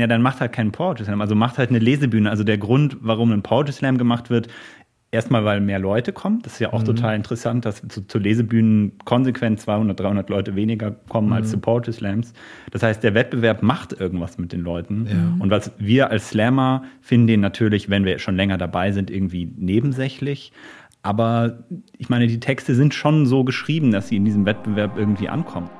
Ja, dann macht halt keinen Poetry Slam. Also macht halt eine Lesebühne. Also der Grund, warum ein Poetry Slam gemacht wird, erstmal, weil mehr Leute kommen. Das ist ja auch mhm. total interessant, dass zu, zu, Lesebühnen konsequent 200, 300 Leute weniger kommen mhm. als zu Poetry Slams. Das heißt, der Wettbewerb macht irgendwas mit den Leuten. Ja. Und was wir als Slammer finden den natürlich, wenn wir schon länger dabei sind, irgendwie nebensächlich. Aber ich meine, die Texte sind schon so geschrieben, dass sie in diesem Wettbewerb irgendwie ankommen.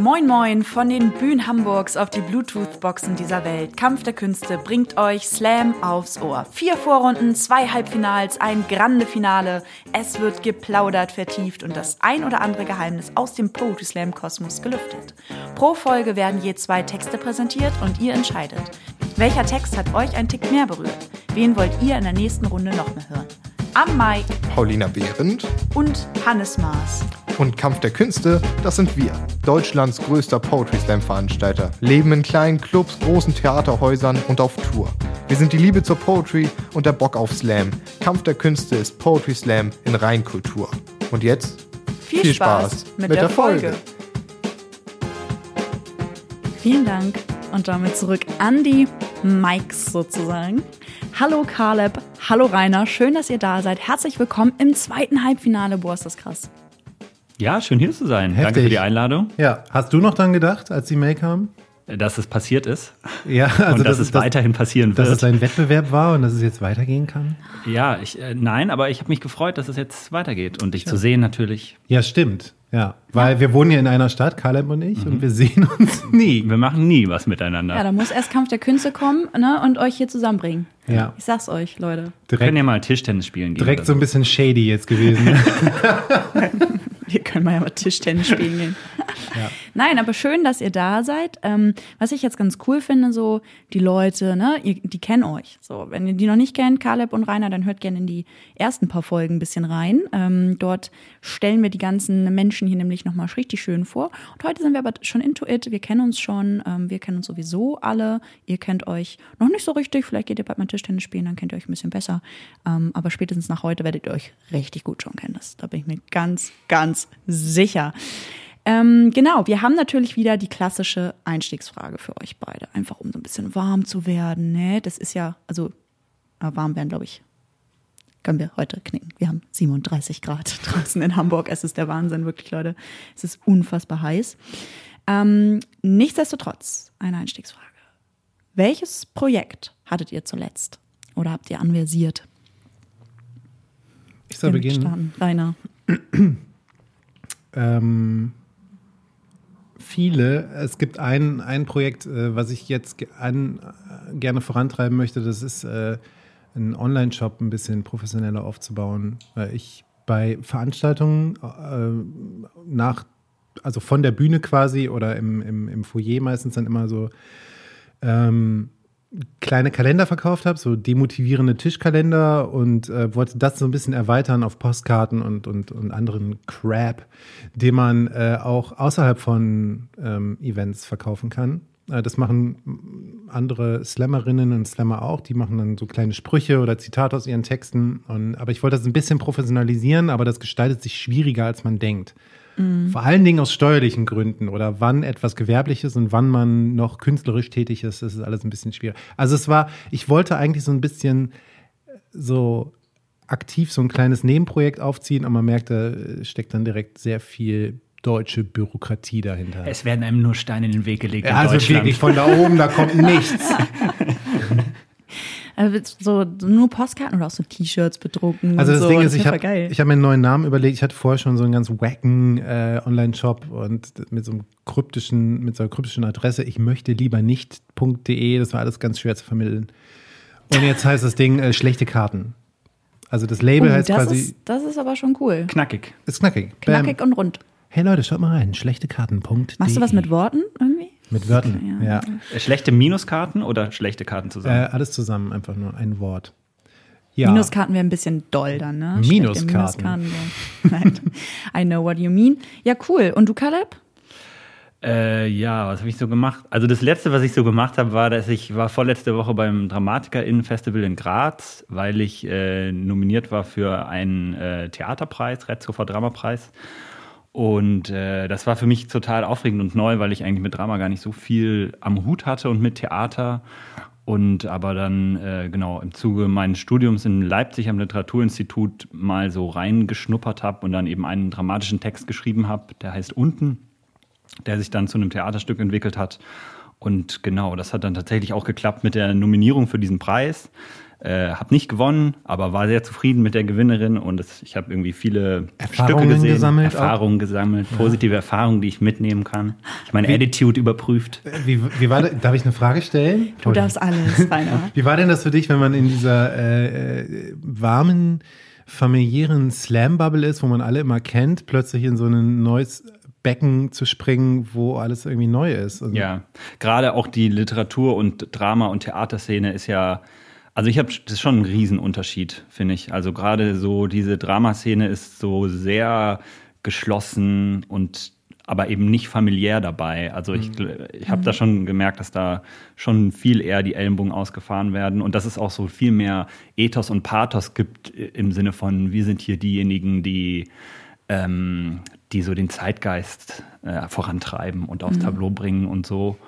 Moin Moin von den Bühnen Hamburgs auf die Bluetooth-Boxen dieser Welt. Kampf der Künste bringt euch Slam aufs Ohr. Vier Vorrunden, zwei Halbfinals, ein grande Finale. Es wird geplaudert, vertieft und das ein oder andere Geheimnis aus dem Poetry Slam Kosmos gelüftet. Pro Folge werden je zwei Texte präsentiert und ihr entscheidet. Welcher Text hat euch ein Tick mehr berührt? Wen wollt ihr in der nächsten Runde noch mehr hören? Am Mai Paulina Behrendt und Hannes Maas und Kampf der Künste, das sind wir. Deutschlands größter Poetry Slam Veranstalter. Leben in kleinen Clubs, großen Theaterhäusern und auf Tour. Wir sind die Liebe zur Poetry und der Bock auf Slam. Kampf der Künste ist Poetry Slam in Reinkultur. Und jetzt viel, viel Spaß, Spaß, mit, mit der, der Folge. Folge. Vielen Dank und damit zurück an die Mikes sozusagen. Hallo Caleb, hallo Rainer, schön, dass ihr da seid. Herzlich willkommen im zweiten Halbfinale. Boah, ist das krass. Ja, schön hier zu sein. Heftig. Danke für die Einladung. Ja, hast du noch dran gedacht, als die Mail kam? Dass es passiert ist. Ja, also und dass das, es das, weiterhin passieren wird. Dass es ein Wettbewerb war und dass es jetzt weitergehen kann? Ja, ich, äh, nein, aber ich habe mich gefreut, dass es jetzt weitergeht und dich ja. zu sehen natürlich. Ja, stimmt. Ja, weil ja. wir wohnen hier in einer Stadt, Caleb und ich, mhm. und wir sehen uns nie. Wir machen nie was miteinander. Ja, da muss erst Kampf der Künste kommen ne, und euch hier zusammenbringen. Ja. Ich sag's euch, Leute. Wir können ja mal Tischtennis spielen gehen. Direkt so ein bisschen shady jetzt gewesen. Wir können mal ja mal Tischtennis spielen gehen. Nein, aber schön, dass ihr da seid. Ähm, was ich jetzt ganz cool finde, so die Leute, ne, ihr, die kennen euch. So, wenn ihr die noch nicht kennt, Caleb und Rainer, dann hört gerne in die ersten paar Folgen ein bisschen rein. Ähm, dort stellen wir die ganzen Menschen hier nämlich nochmal richtig schön vor. Und heute sind wir aber schon into it. Wir kennen uns schon. Ähm, wir kennen uns sowieso alle. Ihr kennt euch noch nicht so richtig. Vielleicht geht ihr bald mal Tischtennis spielen, dann kennt ihr euch ein bisschen besser. Ähm, aber spätestens nach heute werdet ihr euch richtig gut schon kennen. Das, da bin ich mir ganz, ganz sicher. Ähm, genau, wir haben natürlich wieder die klassische Einstiegsfrage für euch beide. Einfach um so ein bisschen warm zu werden. Ne? Das ist ja, also äh, warm werden, glaube ich, können wir heute knicken. Wir haben 37 Grad draußen in Hamburg. Es ist der Wahnsinn, wirklich, Leute. Es ist unfassbar heiß. Ähm, nichtsdestotrotz, eine Einstiegsfrage. Welches Projekt hattet ihr zuletzt oder habt ihr anversiert? Ich soll beginnen. Rainer. ähm, viele. Es gibt ein, ein Projekt, äh, was ich jetzt an, äh, gerne vorantreiben möchte. Das ist äh, einen Online-Shop ein bisschen professioneller aufzubauen. Weil ich bei Veranstaltungen äh, nach, also von der Bühne quasi oder im, im, im Foyer meistens dann immer so ähm, kleine Kalender verkauft habe, so demotivierende Tischkalender und äh, wollte das so ein bisschen erweitern auf Postkarten und, und, und anderen Crap, den man äh, auch außerhalb von ähm, Events verkaufen kann. Äh, das machen andere Slammerinnen und Slammer auch. Die machen dann so kleine Sprüche oder Zitate aus ihren Texten. Und, aber ich wollte das ein bisschen professionalisieren, aber das gestaltet sich schwieriger, als man denkt. Mhm. Vor allen Dingen aus steuerlichen Gründen oder wann etwas gewerblich ist und wann man noch künstlerisch tätig ist, das ist alles ein bisschen schwierig. Also es war, ich wollte eigentlich so ein bisschen so aktiv so ein kleines Nebenprojekt aufziehen, aber man merkte, steckt dann direkt sehr viel deutsche Bürokratie dahinter. Es werden einem nur Steine in den Weg gelegt. Ja, also wirklich von da oben, da kommt nichts. Also so nur Postkarten oder auch so T-Shirts bedrucken. Also das so. Ding ist, ich habe hab mir einen neuen Namen überlegt. Ich hatte vorher schon so einen ganz wacken äh, Online-Shop und mit so einem kryptischen, mit so einer kryptischen Adresse. Ich möchte lieber nicht.de. Das war alles ganz schwer zu vermitteln. Und jetzt heißt das Ding äh, schlechte Karten. Also das Label oh, heißt das quasi. Ist, das ist aber schon cool. Knackig. Ist knackig. Knackig Bam. und rund. Hey Leute, schaut mal rein. Schlechtekarten.de. Machst du was mit Worten irgendwie? Mit Wörtern, ja. ja. Schlechte Minuskarten oder schlechte Karten zusammen? Äh, alles zusammen, einfach nur ein Wort. Ja. Minuskarten wäre ein bisschen doll dann, ne? Minuskarten. Minuskarten. I know what you mean. Ja, cool. Und du, Caleb? Äh, ja, was habe ich so gemacht? Also das letzte, was ich so gemacht habe, war, dass ich war vorletzte Woche beim DramatikerInnen-Festival in Graz, weil ich äh, nominiert war für einen äh, Theaterpreis, Retzhofer Dramapreis. Und äh, das war für mich total aufregend und neu, weil ich eigentlich mit Drama gar nicht so viel am Hut hatte und mit Theater. Und aber dann, äh, genau, im Zuge meines Studiums in Leipzig am Literaturinstitut mal so reingeschnuppert habe und dann eben einen dramatischen Text geschrieben habe, der heißt Unten, der sich dann zu einem Theaterstück entwickelt hat. Und genau, das hat dann tatsächlich auch geklappt mit der Nominierung für diesen Preis. Äh, habe nicht gewonnen, aber war sehr zufrieden mit der Gewinnerin und es, ich habe irgendwie viele Erfahrungen Stücke gesehen, gesammelt Erfahrungen auch. gesammelt, positive Erfahrungen, die ich mitnehmen kann. Ich meine Attitude überprüft. Wie, wie war das? Darf ich eine Frage stellen? Du darfst alles, Rainer. Wie war denn das für dich, wenn man in dieser äh, äh, warmen, familiären Slam-Bubble ist, wo man alle immer kennt, plötzlich in so ein neues Becken zu springen, wo alles irgendwie neu ist? Und Ja, gerade auch die Literatur- und Drama- und Theaterszene ist ja, also ich habe, das ist schon ein Riesenunterschied, finde ich. Also gerade so diese Dramaszene ist so sehr geschlossen und aber eben nicht familiär dabei. Also ich, gl- ich habe da schon gemerkt, dass da schon viel eher die Ellenbogen ausgefahren werden und dass es auch so viel mehr Ethos und Pathos gibt im Sinne von, wir sind hier diejenigen, die ähm, die so den Zeitgeist äh, vorantreiben und aufs Tableau bringen und so.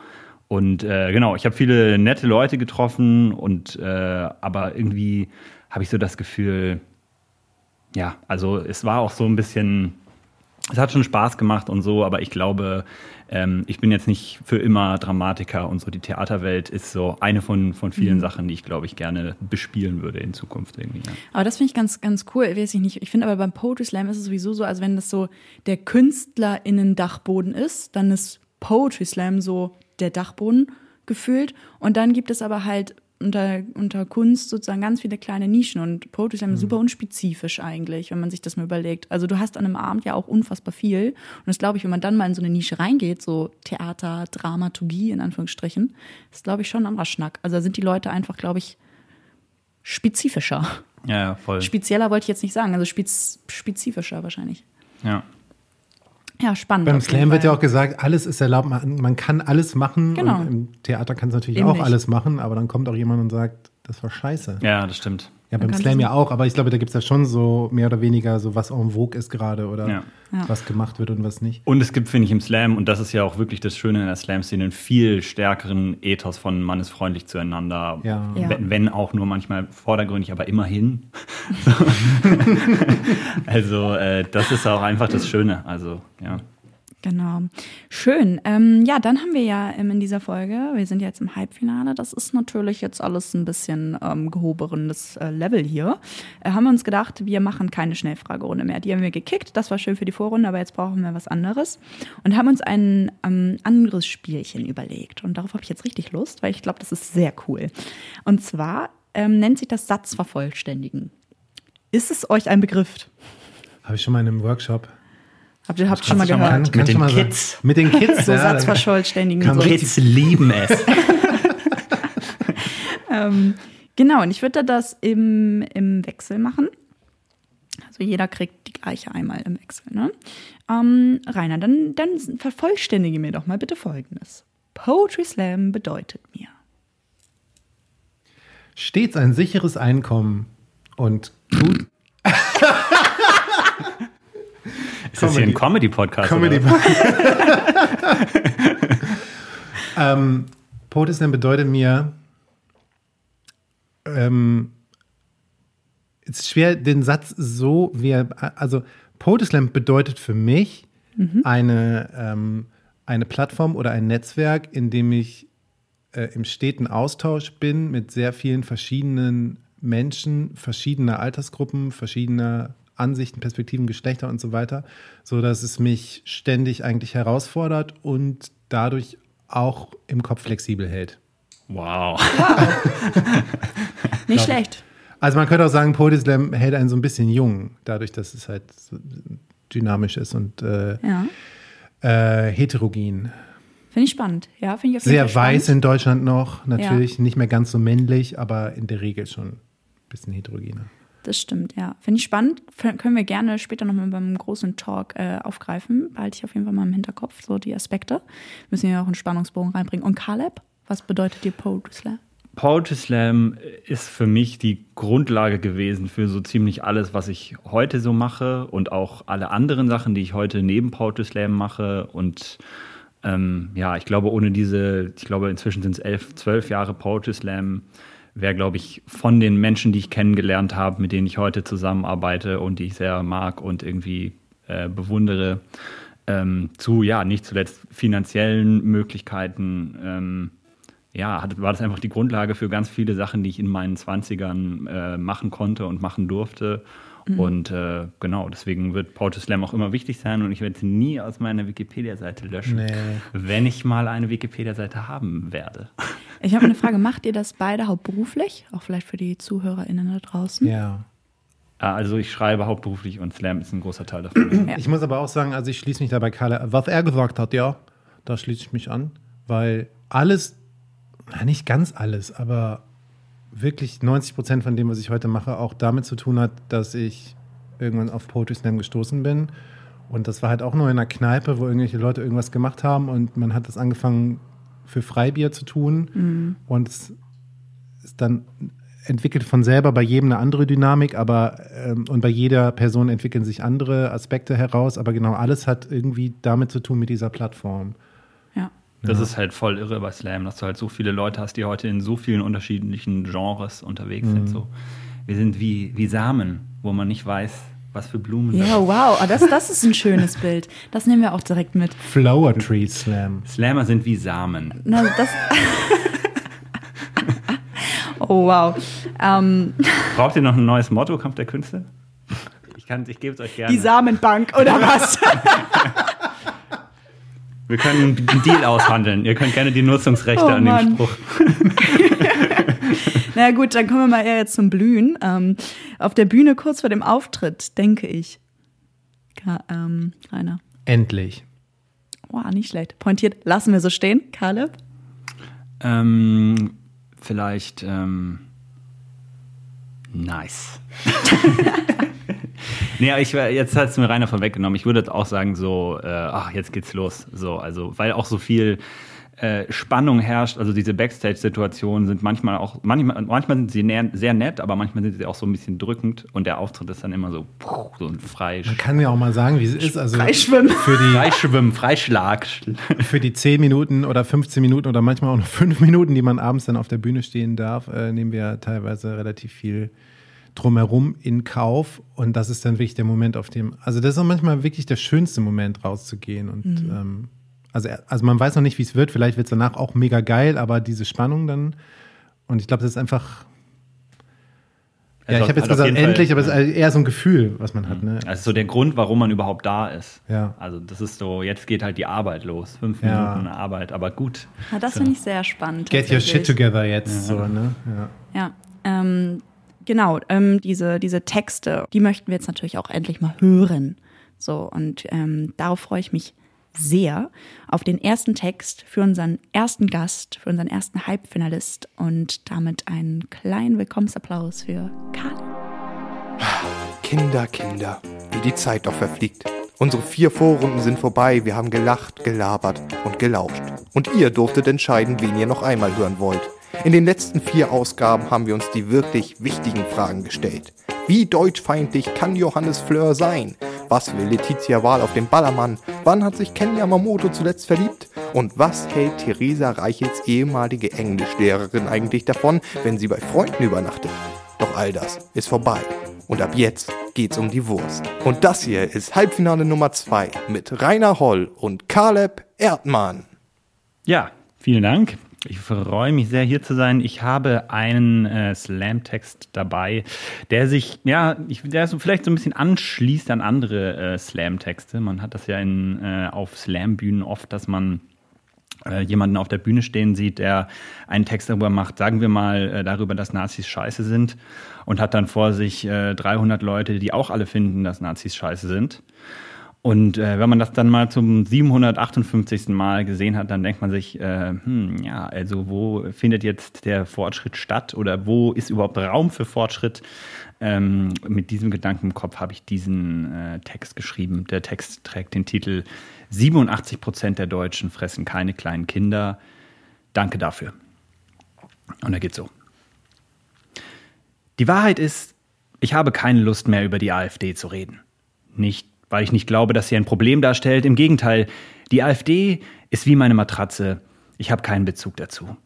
Und äh, genau, ich habe viele nette Leute getroffen und äh, aber irgendwie habe ich so das Gefühl, ja, also es war auch so ein bisschen, es hat schon Spaß gemacht und so, aber ich glaube, ähm, ich bin jetzt nicht für immer Dramatiker und so. Die Theaterwelt ist so eine von, von vielen Sachen, die ich, glaube ich, gerne bespielen würde in Zukunft irgendwie. Ja. Aber das finde ich ganz, ganz cool. Weiß ich nicht. Ich finde aber beim Poetry Slam ist es sowieso so, also wenn das so der KünstlerInnen-Dachboden ist, dann ist Poetry Slam so der Dachboden gefühlt. Und dann gibt es aber halt unter, unter Kunst sozusagen ganz viele kleine Nischen und Poetry Slam ist super unspezifisch eigentlich, wenn man sich das mal überlegt. Also du hast an einem Abend ja auch unfassbar viel. Und das glaube ich, wenn man dann mal in so eine Nische reingeht, so Theater, Dramaturgie in Anführungsstrichen, ist glaube ich schon ein anderer Schnack. Also da sind die Leute einfach, glaube ich, spezifischer. Ja, ja, voll. Spezieller wollte ich jetzt nicht sagen, also spez spezifischer wahrscheinlich. Ja. Ja, spannend. Beim Slam wird ja auch gesagt, alles ist erlaubt, man, man kann alles machen. Genau. Und im Theater kann es natürlich Eben auch nicht. alles machen, aber dann kommt auch jemand und sagt, das war scheiße. ja, das stimmt. Ja, beim Slam ja auch, aber ich glaube, da gibt es ja schon so mehr oder weniger so, was en vogue ist gerade oder Ja. Was gemacht wird und was nicht. Und es gibt, finde ich, im Slam, und das ist ja auch wirklich das Schöne in der Slam-Szene, einen viel stärkeren Ethos von man ist freundlich zueinander. Ja. Ja. Wenn, wenn auch nur manchmal vordergründig, aber immerhin. So. also, äh, das ist auch einfach das Schöne. Also, ja. Genau. Schön. Ähm, ja, dann haben wir ja ähm, in dieser Folge, wir sind ja jetzt im Halbfinale, das ist natürlich jetzt alles ein bisschen ähm, gehobenes äh, Level hier. Äh, haben wir uns gedacht, wir machen keine Schnellfragerunde mehr. Die haben wir gekickt, das war schön für die Vorrunde, aber jetzt brauchen wir was anderes. Und haben uns ein ähm, anderes Spielchen überlegt. Und darauf habe ich jetzt richtig Lust, weil ich glaube, das ist sehr cool. Und zwar ähm, nennt sich das Satzvervollständigen. Ist es euch ein Begriff? Habe ich schon mal in einem Workshop. Habt ihr habt ihr schon mal schon mal gehört? Mit den mal sagen? Kids. Mit den Kids. So ja, Satzvervollständigen. Kann so. Kids lieben es. Ähm, genau, und ich würde das im, im Wechsel machen. Also jeder kriegt die gleiche einmal im Wechsel. Ne? Ähm, Rainer, dann, dann vervollständige mir doch mal bitte Folgendes. Poetry Slam bedeutet mir. Stets ein sicheres Einkommen und gut Ist das hier ein Comedy-Podcast? Comedy. oder was? ähm, Slam bedeutet mir, ähm, es ist schwer, den Satz so, wie er, also Slam bedeutet für mich eine, ähm, eine Plattform oder ein Netzwerk, in dem ich äh, im steten Austausch bin mit sehr vielen verschiedenen Menschen, verschiedener Altersgruppen, verschiedener Ansichten, Perspektiven, Geschlechter und so weiter, so dass es mich ständig eigentlich herausfordert und dadurch auch im Kopf flexibel hält. Wow. Nicht schlecht. Also man könnte auch sagen, Poetry Slam hält einen so ein bisschen jung, dadurch, dass es halt so dynamisch ist und äh, Ja. äh, heterogen. Finde ich spannend. Ja, finde ich auf jeden Sehr Fall weiß in Deutschland noch, natürlich nicht mehr ganz so männlich, aber in der Regel schon ein bisschen heterogener. Das stimmt, ja. Finde ich spannend. Können wir gerne später nochmal beim großen Talk äh, aufgreifen. Behalte ich auf jeden Fall mal im Hinterkopf, so die Aspekte. Müssen wir ja auch einen Spannungsbogen reinbringen. Und Caleb, was bedeutet dir Poetry Slam? Poetry Slam ist für mich die Grundlage gewesen für so ziemlich alles, was ich heute so mache und auch alle anderen Sachen, die ich heute neben Poetry Slam mache. Und ähm, ja, ich glaube, ohne diese, ich glaube, inzwischen sind es elf, zwölf Jahre Poetry Slam, wäre, glaube ich, von den Menschen, die ich kennengelernt habe, mit denen ich heute zusammenarbeite und die ich sehr mag und irgendwie äh, bewundere, ähm, zu, ja, nicht zuletzt finanziellen Möglichkeiten, ähm, ja, hat, war das einfach die Grundlage für ganz viele Sachen, die ich in meinen 20ern äh, machen konnte und machen durfte. Mhm. Und äh, genau, deswegen wird Poetry Slam auch immer wichtig sein und ich werde sie nie aus meiner Wikipedia-Seite löschen, nee. wenn ich mal eine Wikipedia-Seite haben werde. Ich habe eine Frage, macht ihr das beide hauptberuflich? Auch vielleicht für die ZuhörerInnen da draußen? Ja. Also ich schreibe hauptberuflich und Slam ist ein großer Teil davon. Ja. Ich muss aber auch sagen, also ich schließe mich dabei Karl, was er gesagt hat, ja, da schließe ich mich an, weil alles, nicht ganz alles, aber wirklich 90 Prozent von dem, was ich heute mache, auch damit zu tun hat, dass ich irgendwann auf Poetry Slam gestoßen bin. Und das war halt auch nur in einer Kneipe, wo irgendwelche Leute irgendwas gemacht haben und man hat das angefangen für Freibier zu tun. Mhm. Und es ist dann entwickelt von selber bei jedem eine andere Dynamik, aber ähm, und bei jeder Person entwickeln sich andere Aspekte heraus, aber genau alles hat irgendwie damit zu tun mit dieser Plattform. Das ja. ist halt voll irre bei Slam, dass du halt so viele Leute hast, die heute in so vielen unterschiedlichen Genres unterwegs mhm. sind. So. Wir sind wie, wie Samen, wo man nicht weiß, was für Blumen. Ja, wow, oh, das, das ist ein schönes Bild. Das nehmen wir auch direkt mit. Flower Tree Slam. Slammer sind wie Samen. Na, das oh, wow. Ähm. Braucht ihr noch ein neues Motto, Kampf der Künste? Ich, ich gebe es euch gerne. Die Samenbank, oder was? Wir können einen Deal aushandeln. Ihr könnt gerne die Nutzungsrechte oh, an dem Spruch. Na naja, gut, dann kommen wir mal eher jetzt zum Blühen. Ähm, auf der Bühne kurz vor dem Auftritt, denke ich. Ka ähm, Rainer. Endlich. Wow, nicht schlecht. Pointiert, lassen wir so stehen. Caleb? Ähm, vielleicht ähm, nice. nee, ich, jetzt hat es mir Rainer vorweggenommen. Ich würde auch sagen, so, äh, ach, jetzt geht's los. So, also, weil auch so viel äh, Spannung herrscht. Also diese Backstage-Situationen sind manchmal auch, manchmal, manchmal sind sie sehr nett, aber manchmal sind sie auch so ein bisschen drückend und der Auftritt ist dann immer so, so ein Freisch. Man kann ja auch mal sagen, wie es ist. Also Freischwimmen. Für die, Freischwimmen, Freischlag. Für die 10 Minuten oder 15 Minuten oder manchmal auch noch 5 Minuten, die man abends dann auf der Bühne stehen darf, äh, nehmen wir teilweise relativ viel drumherum in Kauf. Und das ist dann wirklich der Moment, auf dem, also das ist auch manchmal wirklich der schönste Moment, rauszugehen. Und mhm. ähm, also, also man weiß noch nicht, wie es wird. Vielleicht wird es danach auch mega geil, aber diese Spannung dann. Und ich glaube, das ist einfach. Ja, ich habe jetzt gesagt, endlich, Fall, aber es ist eher so ein Gefühl, was man hat. Mhm. Ne? Also so der Grund, warum man überhaupt da ist. Ja. Also das ist so, jetzt geht halt die Arbeit los. Fünf ja. Minuten Arbeit, aber gut. Ja, das so. finde ich sehr spannend. Get your shit together jetzt. Ja. So, ne? Ja. ja ähm, genau, ähm, diese, diese Texte, die möchten wir jetzt natürlich auch endlich mal hören. So, und ähm, darauf freue ich mich sehr auf den ersten Text für unseren ersten Gast, für unseren ersten Halbfinalist und damit einen kleinen Willkommensapplaus für Karl. Kinder, Kinder, wie die Zeit doch verfliegt. Unsere vier Vorrunden sind vorbei, wir haben gelacht, gelabert und gelauscht. Und ihr durftet entscheiden, wen ihr noch einmal hören wollt. In den letzten vier Ausgaben haben wir uns die wirklich wichtigen Fragen gestellt. Wie deutschfeindlich kann Johannes Fleur sein? Was will Letizia Wahl auf dem Ballermann? Wann hat sich Ken Yamamoto zuletzt verliebt? Und was hält Theresa Reichels ehemalige Englischlehrerin eigentlich davon, wenn sie bei Freunden übernachtet? Doch all das ist vorbei. Und ab jetzt geht's um die Wurst. Und das hier ist Halbfinale Nummer 2 mit Rainer Holl und Caleb Erdmann. Ja, vielen Dank. Ich freue mich sehr, hier zu sein. Ich habe einen äh, Slam-Text dabei, der sich, ja, ich, der so vielleicht so ein bisschen anschließt an andere äh, Slam-Texte. Man hat das ja in, äh, auf Slam-Bühnen oft, dass man äh, jemanden auf der Bühne stehen sieht, der einen Text darüber macht, sagen wir mal äh, darüber, dass Nazis scheiße sind und hat dann vor sich 300 äh, Leute, die auch alle finden, dass Nazis scheiße sind. Und äh, wenn man das dann mal zum 758. Mal gesehen hat, dann denkt man sich, äh, hm, ja, also wo findet jetzt der Fortschritt statt oder wo ist überhaupt Raum für Fortschritt? Ähm, mit diesem Gedanken im Kopf habe ich diesen äh, Text geschrieben. Der Text trägt den Titel 87 Prozent der Deutschen fressen keine kleinen Kinder. Danke dafür. Und er geht so. Die Wahrheit ist, ich habe keine Lust mehr über die AfD zu reden. Nicht, weil ich nicht glaube, dass sie ein Problem darstellt. Im Gegenteil, die AfD ist wie meine Matratze. Ich habe keinen Bezug dazu.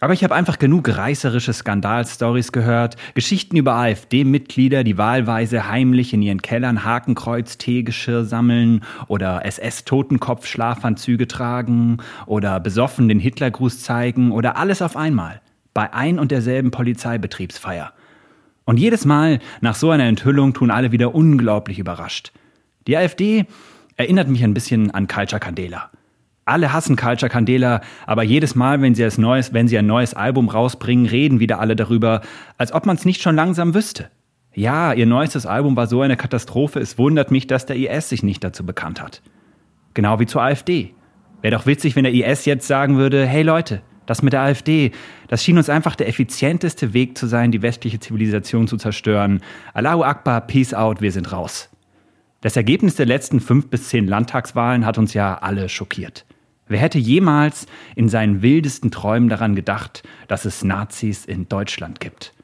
Aber ich habe einfach genug reißerische Skandalstories gehört, Geschichten über AfD-Mitglieder, die wahlweise heimlich in ihren Kellern Hakenkreuz-Teegeschirr sammeln oder SS-Totenkopf-Schlafanzüge tragen oder besoffen den Hitlergruß zeigen oder alles auf einmal bei ein und derselben Polizeibetriebsfeier. Und jedes Mal nach so einer Enthüllung tun alle wieder unglaublich überrascht. Die AfD erinnert mich ein bisschen an Culture Candela. Alle hassen Culture Candela, aber jedes Mal, wenn sie, neues, wenn sie ein neues Album rausbringen, reden wieder alle darüber, als ob man es nicht schon langsam wüsste. Ja, ihr neuestes Album war so eine Katastrophe, es wundert mich, dass der IS sich nicht dazu bekannt hat. Genau wie zur AfD. Wäre doch witzig, wenn der IS jetzt sagen würde, hey Leute, das mit der AfD, das schien uns einfach der effizienteste Weg zu sein, die westliche Zivilisation zu zerstören. Allahu Akbar, Peace out, wir sind raus. Das Ergebnis der letzten fünf bis zehn Landtagswahlen hat uns ja alle schockiert. Wer hätte jemals in seinen wildesten Träumen daran gedacht, dass es Nazis in Deutschland gibt?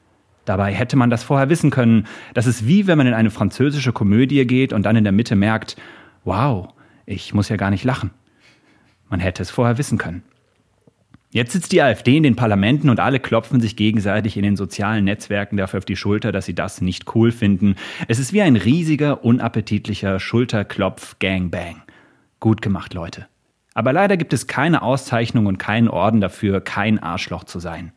Dabei hätte man das vorher wissen können. Das ist wie wenn man in eine französische Komödie geht und dann in der Mitte merkt, wow, ich muss ja gar nicht lachen. Man hätte es vorher wissen können. Jetzt sitzt die AfD in den Parlamenten und alle klopfen sich gegenseitig in den sozialen Netzwerken dafür auf die Schulter, dass sie das nicht cool finden. Es ist wie ein riesiger, unappetitlicher Schulterklopf-Gangbang. Gut gemacht, Leute. Aber leider gibt es keine Auszeichnung und keinen Orden dafür, kein Arschloch zu sein.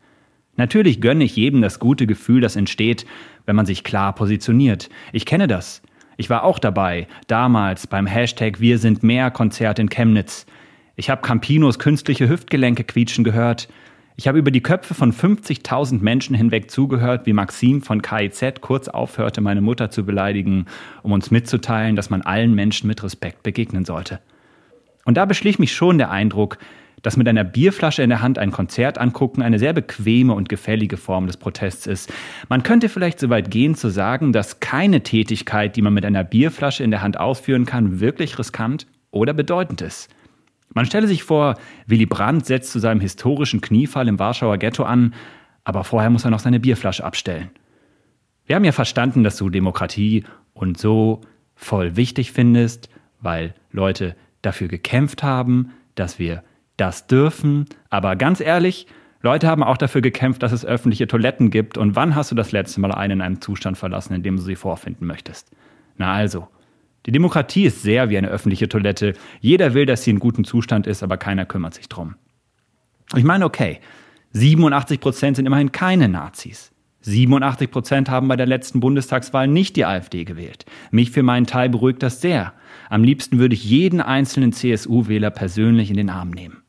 Natürlich gönne ich jedem das gute Gefühl, das entsteht, wenn man sich klar positioniert. Ich kenne das. Ich war auch dabei, damals beim Hashtag Wir sind mehr Konzert in Chemnitz. Ich habe Campinos künstliche Hüftgelenke quietschen gehört. Ich habe über die Köpfe von 50.000 Menschen hinweg zugehört, wie Maxim von KIZ kurz aufhörte, meine Mutter zu beleidigen, um uns mitzuteilen, dass man allen Menschen mit Respekt begegnen sollte. Und da beschlich mich schon der Eindruck, dass mit einer Bierflasche in der Hand ein Konzert angucken eine sehr bequeme und gefällige Form des Protests ist. Man könnte vielleicht so weit gehen zu sagen, dass keine Tätigkeit, die man mit einer Bierflasche in der Hand ausführen kann, wirklich riskant oder bedeutend ist. Man stelle sich vor, Willy Brandt setzt zu seinem historischen Kniefall im Warschauer Ghetto an, aber vorher muss er noch seine Bierflasche abstellen. Wir haben ja verstanden, dass du Demokratie und so voll wichtig findest, weil Leute dafür gekämpft haben, dass wir das dürfen. Aber ganz ehrlich, Leute haben auch dafür gekämpft, dass es öffentliche Toiletten gibt. Und wann hast du das letzte Mal einen in einem Zustand verlassen, in dem du sie vorfinden möchtest? Na also, die Demokratie ist sehr wie eine öffentliche Toilette. Jeder will, dass sie in gutem Zustand ist, aber keiner kümmert sich drum. Ich meine, okay, 87 Prozent sind immerhin keine Nazis. 87 Prozent haben bei der letzten Bundestagswahl nicht die AfD gewählt. Mich für meinen Teil beruhigt das sehr. Am liebsten würde ich jeden einzelnen CSU-Wähler persönlich in den Arm nehmen.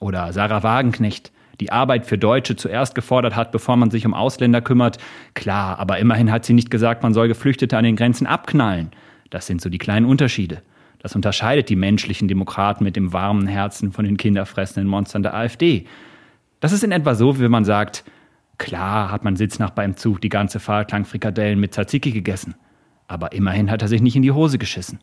Oder Sarah Wagenknecht, die Arbeit für Deutsche zuerst gefordert hat, bevor man sich um Ausländer kümmert. Klar, aber immerhin hat sie nicht gesagt, man soll Geflüchtete an den Grenzen abknallen. Das sind so die kleinen Unterschiede. Das unterscheidet die menschlichen Demokraten mit dem warmen Herzen von den kinderfressenden Monstern der AfD. Das ist in etwa so, wie wenn man sagt, klar hat man Sitznach beim Zug die ganze Fahrt lang Frikadellen mit Tzatziki gegessen. Aber immerhin hat er sich nicht in die Hose geschissen.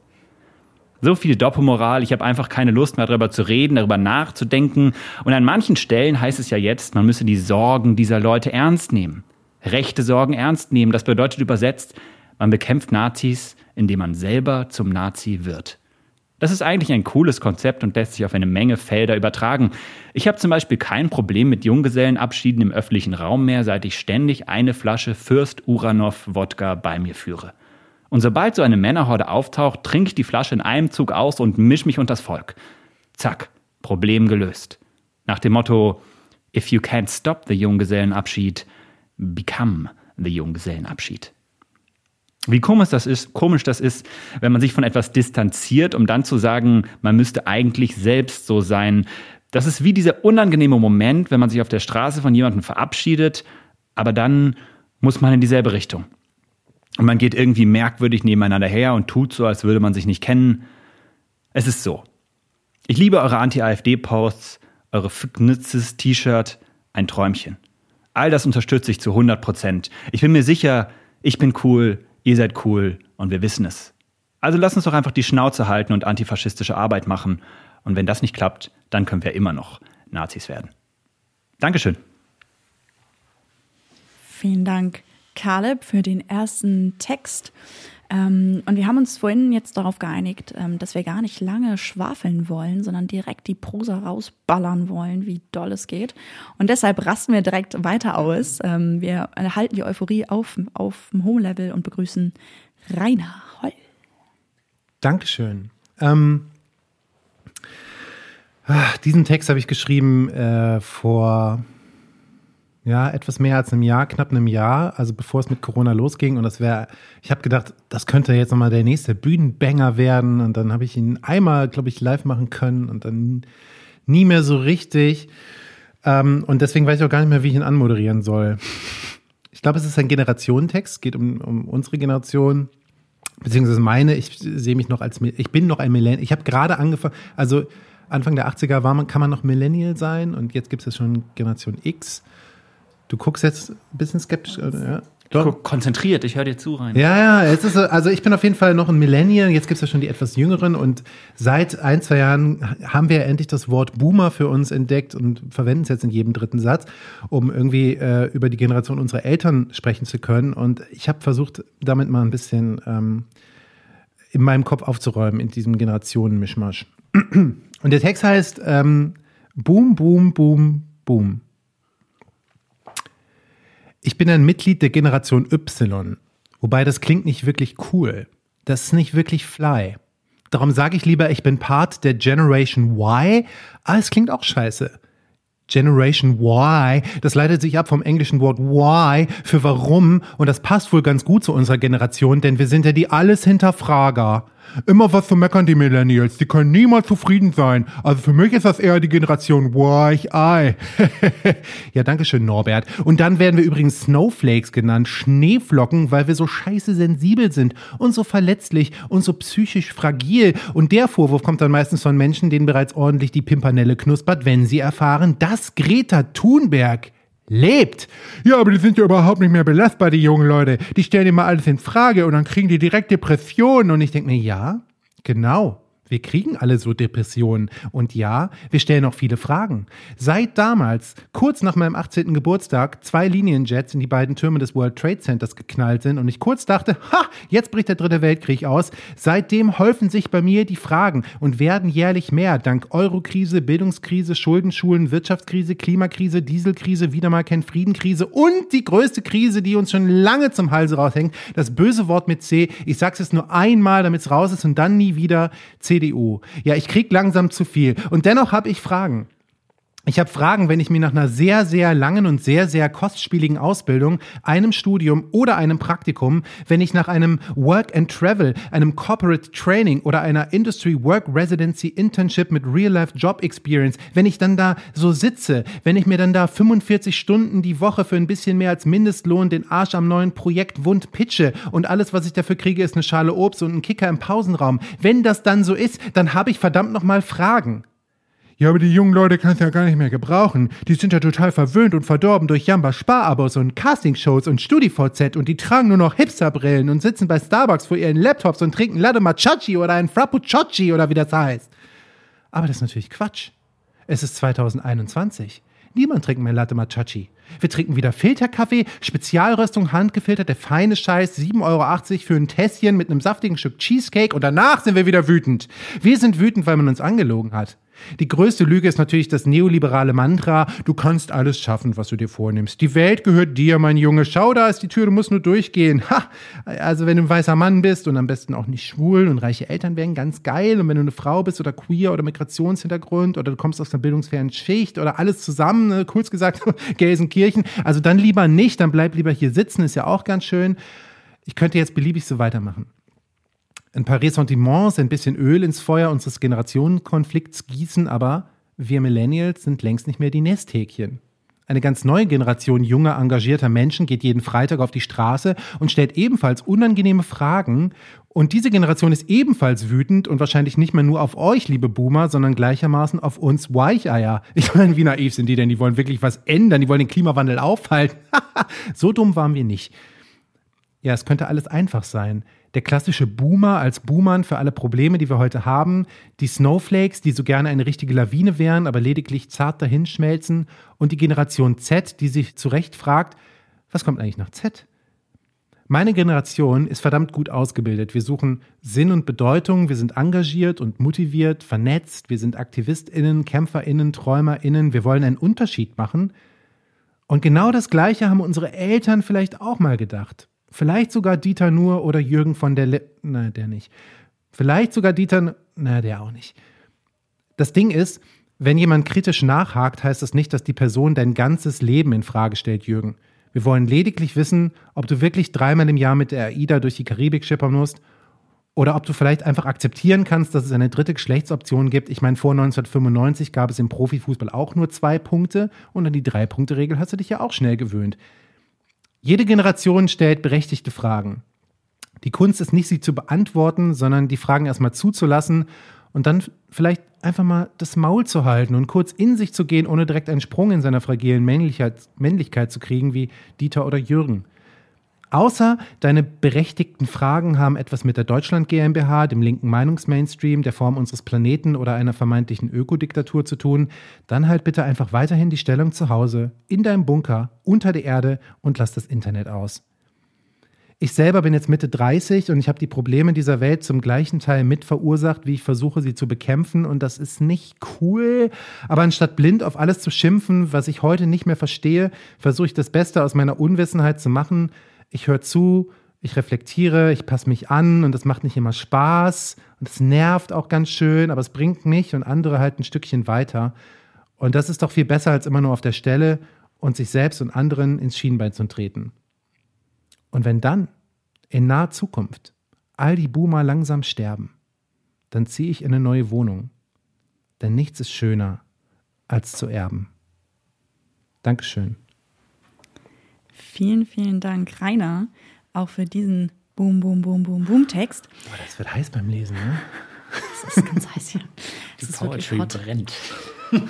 So viel Doppelmoral, ich habe einfach keine Lust mehr darüber zu reden, darüber nachzudenken. Und an manchen Stellen heißt es ja jetzt, man müsse die Sorgen dieser Leute ernst nehmen. Rechte Sorgen ernst nehmen. Das bedeutet übersetzt, man bekämpft Nazis, indem man selber zum Nazi wird. Das ist eigentlich ein cooles Konzept und lässt sich auf eine Menge Felder übertragen. Ich habe zum Beispiel kein Problem mit Junggesellenabschieden im öffentlichen Raum mehr, seit ich ständig eine Flasche Fürst Uranov Wodka bei mir führe. Und sobald so eine Männerhorde auftaucht, trinke ich die Flasche in einem Zug aus und misch mich unters Volk. Zack, Problem gelöst. Nach dem Motto, if you can't stop the Junggesellenabschied, become the Junggesellenabschied. Wie komisch das ist, komisch das ist, wenn man sich von etwas distanziert, um dann zu sagen, man müsste eigentlich selbst so sein. Das ist wie dieser unangenehme Moment, wenn man sich auf der Straße von jemandem verabschiedet, aber dann muss man in dieselbe Richtung. Und man geht irgendwie merkwürdig nebeneinander her und tut so, als würde man sich nicht kennen. Es ist so. Ich liebe eure Anti-AfD-Posts, eure Fitnesses-T-Shirt, ein Träumchen. All das unterstütze ich zu 100 Prozent. Ich bin mir sicher, ich bin cool, ihr seid cool und wir wissen es. Also lasst uns doch einfach die Schnauze halten und antifaschistische Arbeit machen. Und wenn das nicht klappt, dann können wir immer noch Nazis werden. Dankeschön. Vielen Dank, Caleb, für den ersten Text. Ähm, und wir haben uns vorhin jetzt darauf geeinigt, ähm, dass wir gar nicht lange schwafeln wollen, sondern direkt die Prosa rausballern wollen, wie doll es geht. Und deshalb rasten wir direkt weiter aus. Ähm, wir erhalten die Euphorie auf, auf dem Home-Level und begrüßen Rainer Holl. Dankeschön. Ähm, ach, diesen Text habe ich geschrieben äh, vor ja, etwas mehr als einem Jahr, knapp einem Jahr, also bevor es mit Corona losging. Und das wäre, ich habe gedacht, das könnte jetzt nochmal der nächste Bühnenbanger werden. Und dann habe ich ihn einmal, glaube ich, live machen können und dann nie mehr so richtig. Ähm, und deswegen weiß ich auch gar nicht mehr, wie ich ihn anmoderieren soll. Ich glaube, es ist ein Generationentext, geht um, um unsere Generation, beziehungsweise meine. Ich sehe mich noch als, ich bin noch ein Millennial. Ich habe gerade angefangen, also Anfang der 80er war man, kann man noch Millennial sein und jetzt gibt es schon Generation X. Du guckst jetzt ein bisschen skeptisch. Ja. Guck, konzentriert, ich höre dir zu rein. Ja, ja, es ist, also ich bin auf jeden Fall noch ein Millennial, jetzt gibt es ja schon die etwas jüngeren und seit ein, zwei Jahren haben wir endlich das Wort Boomer für uns entdeckt und verwenden es jetzt in jedem dritten Satz, um irgendwie äh, über die Generation unserer Eltern sprechen zu können. Und ich habe versucht, damit mal ein bisschen ähm, in meinem Kopf aufzuräumen, in diesem Generationenmischmasch. Und der Text heißt ähm, Boom, Boom, Boom, Boom. Ich bin ein Mitglied der Generation Y, wobei das klingt nicht wirklich cool. Das ist nicht wirklich fly. Darum sage ich lieber, ich bin Part der Generation Y. Ah, es klingt auch scheiße. Generation Y, das leitet sich ab vom englischen Wort why für warum und das passt wohl ganz gut zu unserer Generation, denn wir sind ja die alles Hinterfrager. Immer was zu meckern, die Millennials. Die können niemals zufrieden sein. Also für mich ist das eher die Generation Why-I. ja, danke schön, Norbert. Und dann werden wir übrigens Snowflakes genannt, Schneeflocken, weil wir so scheiße sensibel sind und so verletzlich und so psychisch fragil. Und der Vorwurf kommt dann meistens von Menschen, denen bereits ordentlich die Pimpernelle knuspert, wenn sie erfahren, dass Greta Thunberg lebt. Ja, aber die sind ja überhaupt nicht mehr belastbar, die jungen Leute. Die stellen immer alles in Frage und dann kriegen die direkt Depressionen. Und ich denke mir, ja, genau. Wir kriegen alle so Depressionen. Und ja, wir stellen auch viele Fragen. Seit damals, kurz nach meinem 18. Geburtstag, zwei Linienjets in die beiden Türme des World Trade Centers geknallt sind und ich kurz dachte, ha, jetzt bricht der dritte Weltkrieg aus. Seitdem häufen sich bei mir die Fragen und werden jährlich mehr. Dank Eurokrise, Bildungskrise, Schuldenschulen, Wirtschaftskrise, Klimakrise, Dieselkrise, wieder mal kein Friedenkrise und die größte Krise, die uns schon lange zum Halse raushängt. Das böse Wort mit C. Ich sag's jetzt nur einmal, damit es raus ist und dann nie wieder. C CDU. Ja, ich krieg langsam zu viel. Und dennoch habe ich Fragen. Ich habe Fragen, wenn ich mir nach einer sehr, sehr langen und sehr, sehr kostspieligen Ausbildung, einem Studium oder einem Praktikum, wenn ich nach einem Work and Travel, einem Corporate Training oder einer Industry Work Residency Internship mit Real-Life Job Experience, wenn ich dann da so sitze, wenn ich mir dann da 45 Stunden die Woche für ein bisschen mehr als Mindestlohn den Arsch am neuen Projekt wund pitche und alles, was ich dafür kriege, ist eine Schale Obst und ein Kicker im Pausenraum. Wenn das dann so ist, dann habe ich verdammt nochmal Fragen. Ja, aber die jungen Leute kannst du ja gar nicht mehr gebrauchen. Die sind ja total verwöhnt und verdorben durch Jamba Sparabos und Castingshows und StudiVZ und die tragen nur noch Hipsterbrillen und sitzen bei Starbucks vor ihren Laptops und trinken Latte Machachi oder ein Frappucciochi oder wie das heißt. Aber das ist natürlich Quatsch. Es ist 2021. Niemand trinkt mehr Latte Machachi. Wir trinken wieder Filterkaffee, Spezialröstung, handgefiltert, der feine Scheiß, 7,80 Euro für ein Tässchen mit einem saftigen Stück Cheesecake und danach sind wir wieder wütend. Wir sind wütend, weil man uns angelogen hat. Die größte Lüge ist natürlich das neoliberale Mantra, du kannst alles schaffen, was du dir vornimmst. Die Welt gehört dir, mein Junge. Schau, da ist die Tür, du musst nur durchgehen. Ha! Also wenn du ein weißer Mann bist und am besten auch nicht schwul und reiche Eltern wären ganz geil und wenn du eine Frau bist oder queer oder Migrationshintergrund oder du kommst aus einer bildungsfernen Schicht oder alles zusammen, ne, kurz gesagt, Gelsenkirchen, also dann lieber nicht, dann bleib lieber hier sitzen, ist ja auch ganz schön. Ich könnte jetzt beliebig so weitermachen ein paar Ressentiments, ein bisschen Öl ins Feuer unseres Generationenkonflikts gießen, aber wir Millennials sind längst nicht mehr die Nesthäkchen. Eine ganz neue Generation junger, engagierter Menschen geht jeden Freitag auf die Straße und stellt ebenfalls unangenehme Fragen. Und diese Generation ist ebenfalls wütend und wahrscheinlich nicht mehr nur auf euch, liebe Boomer, sondern gleichermaßen auf uns Weicheier. Ich meine, wie naiv sind die denn? Die wollen wirklich was ändern, die wollen den Klimawandel aufhalten. so dumm waren wir nicht. Ja, es könnte alles einfach sein der klassische Boomer als Boomern für alle Probleme, die wir heute haben, die Snowflakes, die so gerne eine richtige Lawine wären, aber lediglich zart dahinschmelzen und die Generation Z, die sich zu Recht fragt, Was kommt eigentlich nach Z? Meine Generation ist verdammt gut ausgebildet. Wir suchen Sinn und Bedeutung, wir sind engagiert und motiviert, vernetzt, wir sind Aktivistinnen, Kämpferinnen, Träumerinnen, wir wollen einen Unterschied machen. Und genau das Gleiche haben unsere Eltern vielleicht auch mal gedacht. Vielleicht sogar Dieter Nuhr oder Jürgen von der Le Nein, der nicht. Vielleicht sogar Dieter, na, der auch nicht. Das Ding ist, wenn jemand kritisch nachhakt, heißt das nicht, dass die Person dein ganzes Leben in Frage stellt, Jürgen. Wir wollen lediglich wissen, ob du wirklich dreimal im Jahr mit der AIDA durch die Karibik schippern musst oder ob du vielleicht einfach akzeptieren kannst, dass es eine dritte Geschlechtsoption gibt. Ich meine, vor 1995 gab es im Profifußball auch nur zwei Punkte und an die Drei-Punkte-Regel hast du dich ja auch schnell gewöhnt. Jede Generation stellt berechtigte Fragen. Die Kunst ist nicht, sie zu beantworten, sondern die Fragen erstmal zuzulassen und dann vielleicht einfach mal das Maul zu halten und kurz in sich zu gehen, ohne direkt einen Sprung in seiner fragilen Männlichkeit, zu kriegen wie Dieter oder Jürgen. Außer deine berechtigten Fragen haben etwas mit der Deutschland GmbH, dem linken Meinungsmainstream, der Form unseres Planeten oder einer vermeintlichen Ökodiktatur zu tun, dann halt bitte einfach weiterhin die Stellung zu Hause, in deinem Bunker, unter der Erde und lass das Internet aus. Ich selber bin jetzt Mitte 30 und ich habe die Probleme dieser Welt zum gleichen Teil mit verursacht, wie ich versuche, sie zu bekämpfen. Und das ist nicht cool. Aber anstatt blind auf alles zu schimpfen, was ich heute nicht mehr verstehe, versuche ich das Beste aus meiner Unwissenheit zu machen. Ich höre zu, ich reflektiere, ich passe mich an und das macht nicht immer Spaß. Und es nervt auch ganz schön, aber es bringt mich und andere halt ein Stückchen weiter. Und das ist doch viel besser, als immer nur auf der Stelle und sich selbst und anderen ins Schienbein zu treten. Und wenn dann in naher Zukunft all die Boomer langsam sterben, dann ziehe ich in eine neue Wohnung. Denn nichts ist schöner, als zu erben. Dankeschön. Vielen, vielen Dank, Rainer, auch für diesen Boom, Boom, Boom, Boom, Boom Text. Oh, das wird heiß beim Lesen, ne? Das ist ganz heiß hier. Das die ist Poetry brennt.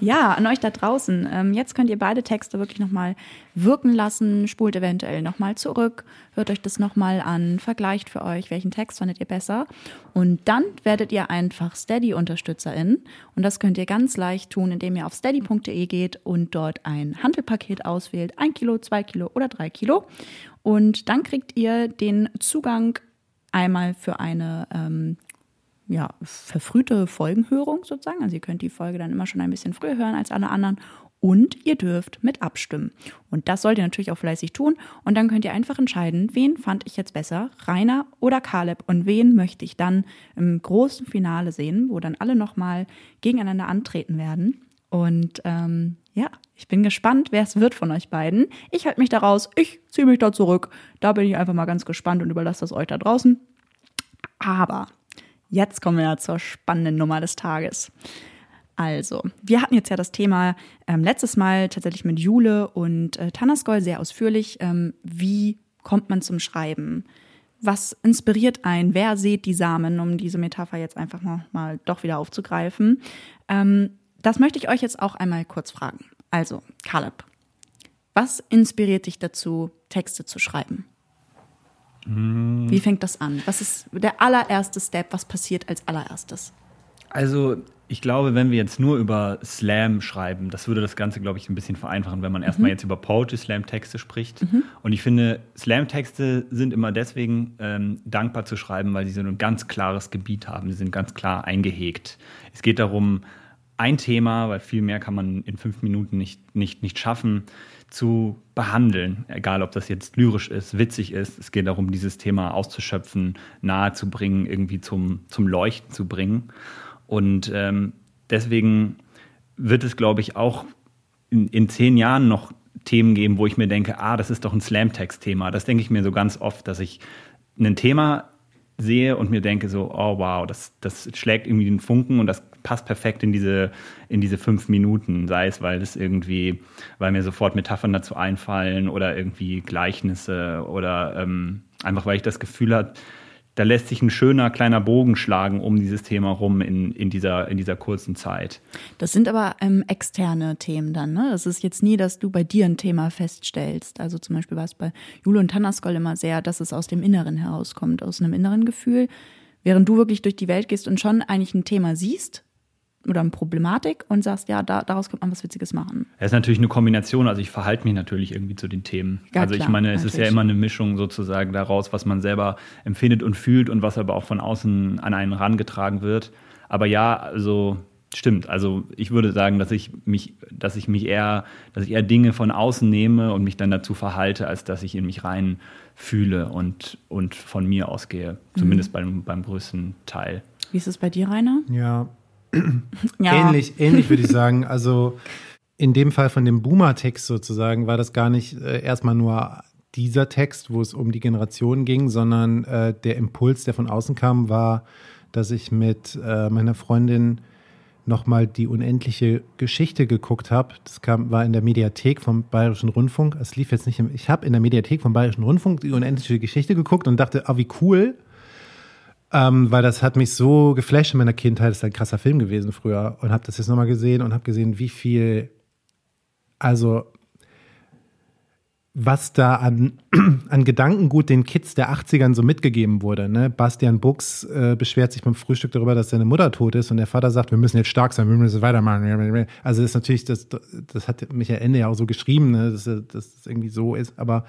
ja, an euch da draußen. Ähm, jetzt könnt ihr beide Texte wirklich nochmal wirken lassen, spult eventuell nochmal zurück, hört euch das nochmal an, vergleicht für euch, welchen Text fandet ihr besser. Und dann werdet ihr einfach Steady-UnterstützerIn. Und das könnt ihr ganz leicht tun, indem ihr auf steady.de geht und dort ein Handelpaket auswählt. Ein Kilo, zwei Kilo oder drei Kilo. Und dann kriegt ihr den Zugang einmal für eine ähm, ja, verfrühte Folgenhörung sozusagen. Also ihr könnt die Folge dann immer schon ein bisschen früher hören als alle anderen. Und ihr dürft mit abstimmen. Und das sollt ihr natürlich auch fleißig tun. Und dann könnt ihr einfach entscheiden, wen fand ich jetzt besser, Rainer oder Caleb. Und wen möchte ich dann im großen Finale sehen, wo dann alle nochmal gegeneinander antreten werden. Und ähm, ja, ich bin gespannt, wer es wird von euch beiden. Ich halte mich da raus, ich ziehe mich da zurück. Da bin ich einfach mal ganz gespannt und überlasse das euch da draußen. Aber Jetzt kommen wir zur spannenden Nummer des Tages. Also, wir hatten jetzt ja das Thema ähm, letztes Mal tatsächlich mit Jule und äh, Tanaskol sehr ausführlich. Ähm, wie kommt man zum Schreiben? Was inspiriert einen? Wer sät die Samen, um diese Metapher jetzt einfach noch mal doch wieder aufzugreifen? Ähm, das möchte ich euch jetzt auch einmal kurz fragen. Also, Caleb, was inspiriert dich dazu, Texte zu schreiben? Wie fängt das an? Was ist der allererste Step? Was passiert als allererstes? Also, ich glaube, wenn wir jetzt nur über Slam schreiben, das würde das Ganze, glaube ich, ein bisschen vereinfachen, wenn man mhm. erstmal jetzt über Poetry Slam Texte spricht. Mhm. Und ich finde, Slam Texte sind immer deswegen ähm, dankbar zu schreiben, weil sie so ein ganz klares Gebiet haben. Sie sind ganz klar eingehegt. Es geht darum, ein Thema, weil viel mehr kann man in fünf Minuten nicht, nicht, nicht schaffen, zu behandeln, egal ob das jetzt lyrisch ist, witzig ist. Es geht darum, dieses Thema auszuschöpfen, nahezubringen, irgendwie zum, zum Leuchten zu bringen. Und ähm, deswegen wird es, glaube ich, auch in, in zehn Jahren noch Themen geben, wo ich mir denke, ah, das ist doch ein Slam-Text-Thema. Das denke ich mir so ganz oft, dass ich ein Thema sehe und mir denke so, oh wow, das, das schlägt irgendwie den Funken und das passt perfekt in diese, in diese fünf Minuten, sei es, weil es irgendwie, weil mir sofort Metaphern dazu einfallen oder irgendwie Gleichnisse oder ähm, einfach weil ich das Gefühl habe, da lässt sich ein schöner kleiner Bogen schlagen um dieses Thema rum in, in, dieser, in dieser kurzen Zeit. Das sind aber ähm, externe Themen dann, ne? Das ist jetzt nie, dass du bei dir ein Thema feststellst. Also zum Beispiel war es bei Jule und Tannaskoll immer sehr, dass es aus dem Inneren herauskommt, aus einem inneren Gefühl. Während du wirklich durch die Welt gehst und schon eigentlich ein Thema siehst, oder eine Problematik und sagst, ja, da, daraus könnte man was Witziges machen. Es ist natürlich eine Kombination, also ich verhalte mich natürlich irgendwie zu den Themen. Ja, also ich klar, meine, es natürlich. ist ja immer eine Mischung sozusagen daraus, was man selber empfindet und fühlt und was aber auch von außen an einen herangetragen wird. Aber ja, also stimmt. Also ich würde sagen, dass ich mich, dass ich mich eher, dass ich eher Dinge von außen nehme und mich dann dazu verhalte, als dass ich in mich rein fühle und, und von mir ausgehe. Zumindest mhm. beim, beim größten Teil. Wie ist es bei dir, Rainer? Ja, ja. Ähnlich, ähnlich würde ich sagen. Also in dem Fall von dem Boomer-Text sozusagen war das gar nicht äh, erstmal nur dieser Text, wo es um die Generation ging, sondern äh, der Impuls, der von außen kam, war, dass ich mit äh, meiner Freundin nochmal die unendliche Geschichte geguckt habe. Das kam, war in der Mediathek vom Bayerischen Rundfunk. Es lief jetzt nicht im, ich habe in der Mediathek vom Bayerischen Rundfunk die unendliche Geschichte geguckt und dachte, ah, wie cool. Ähm, weil das hat mich so geflasht in meiner Kindheit. Das ist ein krasser Film gewesen früher. Und habe das jetzt nochmal gesehen und habe gesehen, wie viel, also was da an, an Gedankengut den Kids der 80ern so mitgegeben wurde. Ne? Bastian Buchs äh, beschwert sich beim Frühstück darüber, dass seine Mutter tot ist und der Vater sagt, wir müssen jetzt stark sein, wir müssen weitermachen. Also das ist natürlich, das, das hat Michael Ende ja auch so geschrieben, ne? dass, dass das irgendwie so ist. Aber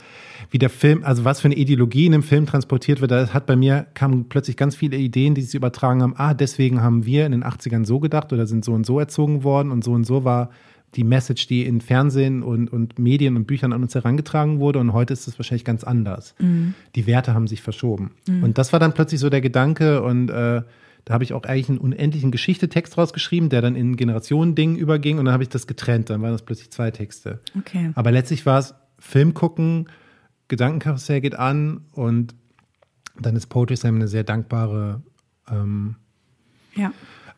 wie der Film, also was für eine Ideologie in dem Film transportiert wird, da hat bei mir, kamen plötzlich ganz viele Ideen, die sich übertragen haben. Ah, deswegen haben wir in den 80ern so gedacht oder sind so und so erzogen worden und so und so war die Message, die in Fernsehen und, und Medien und Büchern an uns herangetragen wurde. Und heute ist es wahrscheinlich ganz anders. Mhm. Die Werte haben sich verschoben. Mhm. Und das war dann plötzlich so der Gedanke. Und äh, da habe ich auch eigentlich einen unendlichen Geschichte-Text rausgeschrieben, der dann in Generationen-Ding überging. Und dann habe ich das getrennt. Dann waren das plötzlich zwei Texte. Okay. Aber letztlich war es Film gucken, Gedankenkarussell geht an und dann ist Poetry Slam eine sehr dankbare ähm, ja.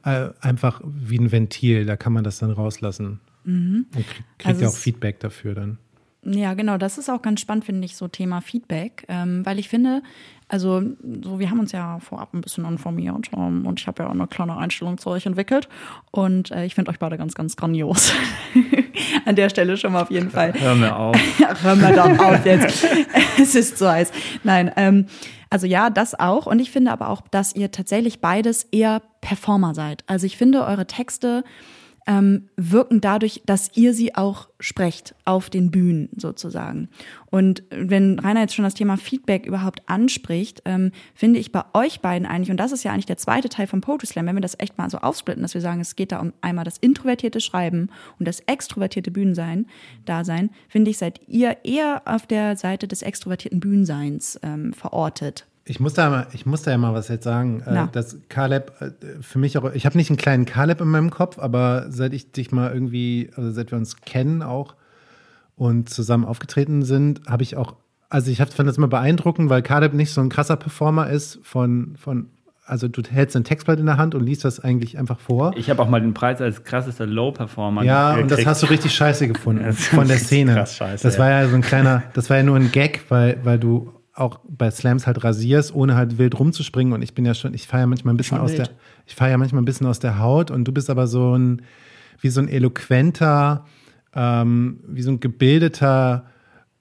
Äh, einfach wie ein Ventil, da kann man das dann rauslassen. Mhm. Und kriegt also ja auch Feedback dafür dann. Ja, genau, das ist auch ganz spannend, finde ich, so Thema Feedback, ähm, weil ich finde, also so, wir haben uns ja vorab ein bisschen informiert ähm, und ich habe ja auch eine kleine Einstellung zu euch entwickelt und äh, ich finde euch beide ganz, ganz grandios. An der Stelle schon mal auf jeden Fall. Hör mir auf. Hör mir doch auf jetzt. es ist so heiß. Nein, ähm, also ja, das auch. Und ich finde aber auch, dass ihr tatsächlich beides eher Performer seid. Also ich finde eure Texte ähm, wirken dadurch, dass ihr sie auch sprecht auf den Bühnen sozusagen. Und wenn Rainer jetzt schon das Thema Feedback überhaupt anspricht, ähm, finde ich bei euch beiden eigentlich, und das ist ja eigentlich der zweite Teil vom Poetry Slam, wenn wir das echt mal so aufsplitten, dass wir sagen, es geht da um einmal das introvertierte Schreiben und das extrovertierte Bühnensein, Dasein, finde ich, seid ihr eher auf der Seite des extrovertierten Bühnenseins ähm, verortet. Ich muss da mal, ich muss da ja mal was jetzt sagen. Äh, dass Caleb äh, für mich auch, ich habe nicht einen kleinen Caleb in meinem Kopf, aber seit ich dich mal irgendwie, also seit wir uns kennen auch und zusammen aufgetreten sind, habe ich auch, also ich fand das immer beeindruckend, weil Caleb nicht so ein krasser Performer ist von, von also du hältst ein Textblatt in der Hand und liest das eigentlich einfach vor. Ich habe auch mal den Preis als krassester Low-Performer Ja, gekriegt. und das hast du richtig scheiße gefunden von der Szene. Krass scheiße, das war ja so ein kleiner, das war ja nur ein Gag, weil, weil du auch bei Slams halt rasierst, ohne halt wild rumzuspringen. Und ich bin ja schon, ich fahre ja manchmal ein bisschen aus der, ich fahre ja manchmal ein bisschen aus der Haut und du bist aber so ein, wie so ein eloquenter, ähm, wie so ein gebildeter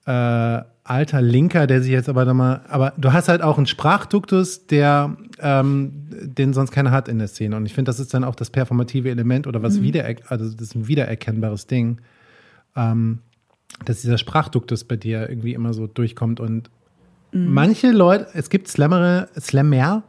äh, alter Linker, der sich jetzt aber nochmal, aber du hast halt auch einen Sprachduktus, der ähm, den sonst keiner hat in der Szene. Und ich finde, das ist dann auch das performative Element oder was mhm. wieder, also das ist ein wiedererkennbares Ding, ähm, dass dieser Sprachduktus bei dir irgendwie immer so durchkommt und Mhm. Manche Leute, es gibt Slammer, Slammer,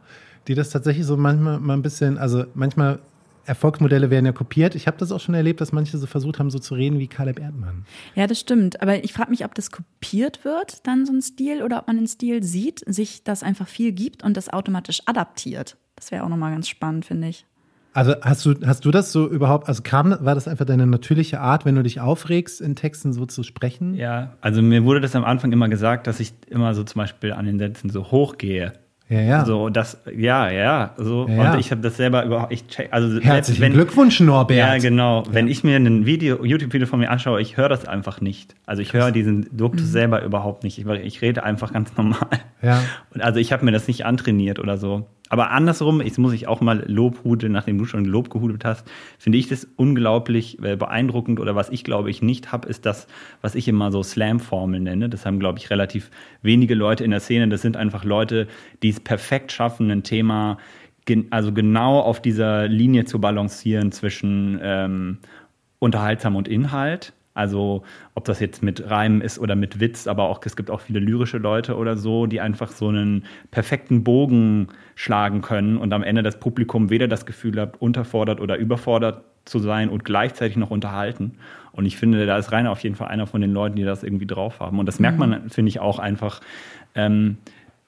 die das tatsächlich so manchmal mal ein bisschen, also manchmal Erfolgsmodelle werden ja kopiert. Ich habe das auch schon erlebt, dass manche so versucht haben, so zu reden wie Caleb Erdmann. Ja, das stimmt. Aber ich frage mich, ob das kopiert wird, dann so ein Stil, oder ob man den Stil sieht, sich das einfach viel gibt und das automatisch adaptiert. Das wäre auch nochmal ganz spannend, finde ich. Also hast du, hast du das so überhaupt, also kam, war das einfach deine natürliche Art, wenn du dich aufregst, in Texten so zu sprechen? Ja, also mir wurde das am Anfang immer gesagt, dass ich immer so zum Beispiel an den Sätzen so hochgehe. Ja, ja. So, das, ja, ja, so. Ja, Und ich habe das selber überhaupt, ich check, also. Herzlichen wenn, Glückwunsch, Norbert. Ja, genau. Ja. Wenn ich mir ein Video, YouTube-Video von mir anschaue, ich höre das einfach nicht. Also ich höre diesen Duktus mhm. selber überhaupt nicht. Ich, ich, rede einfach ganz normal. Ja. Und also ich habe mir das nicht antrainiert oder so. Aber andersrum, ich muss ich auch mal Lob hudeln, nachdem du schon Lob gehudelt hast, finde ich das unglaublich äh, beeindruckend. Oder was ich glaube ich nicht habe, ist das, was ich immer so Slam-Formeln nenne. Das haben, glaube ich, relativ wenige Leute in der Szene. Das sind einfach Leute, die es perfekt schaffen, ein Thema gen also genau auf dieser Linie zu balancieren zwischen ähm, unterhaltsam und Inhalt. Also ob das jetzt mit Reim ist oder mit Witz, aber auch es gibt auch viele lyrische Leute oder so, die einfach so einen perfekten Bogen schlagen können und am Ende das Publikum weder das Gefühl hat, unterfordert oder überfordert zu sein und gleichzeitig noch unterhalten. Und ich finde, da ist Rainer auf jeden Fall einer von den Leuten, die das irgendwie drauf haben. Und das merkt man, mhm. finde ich, auch einfach. Ähm,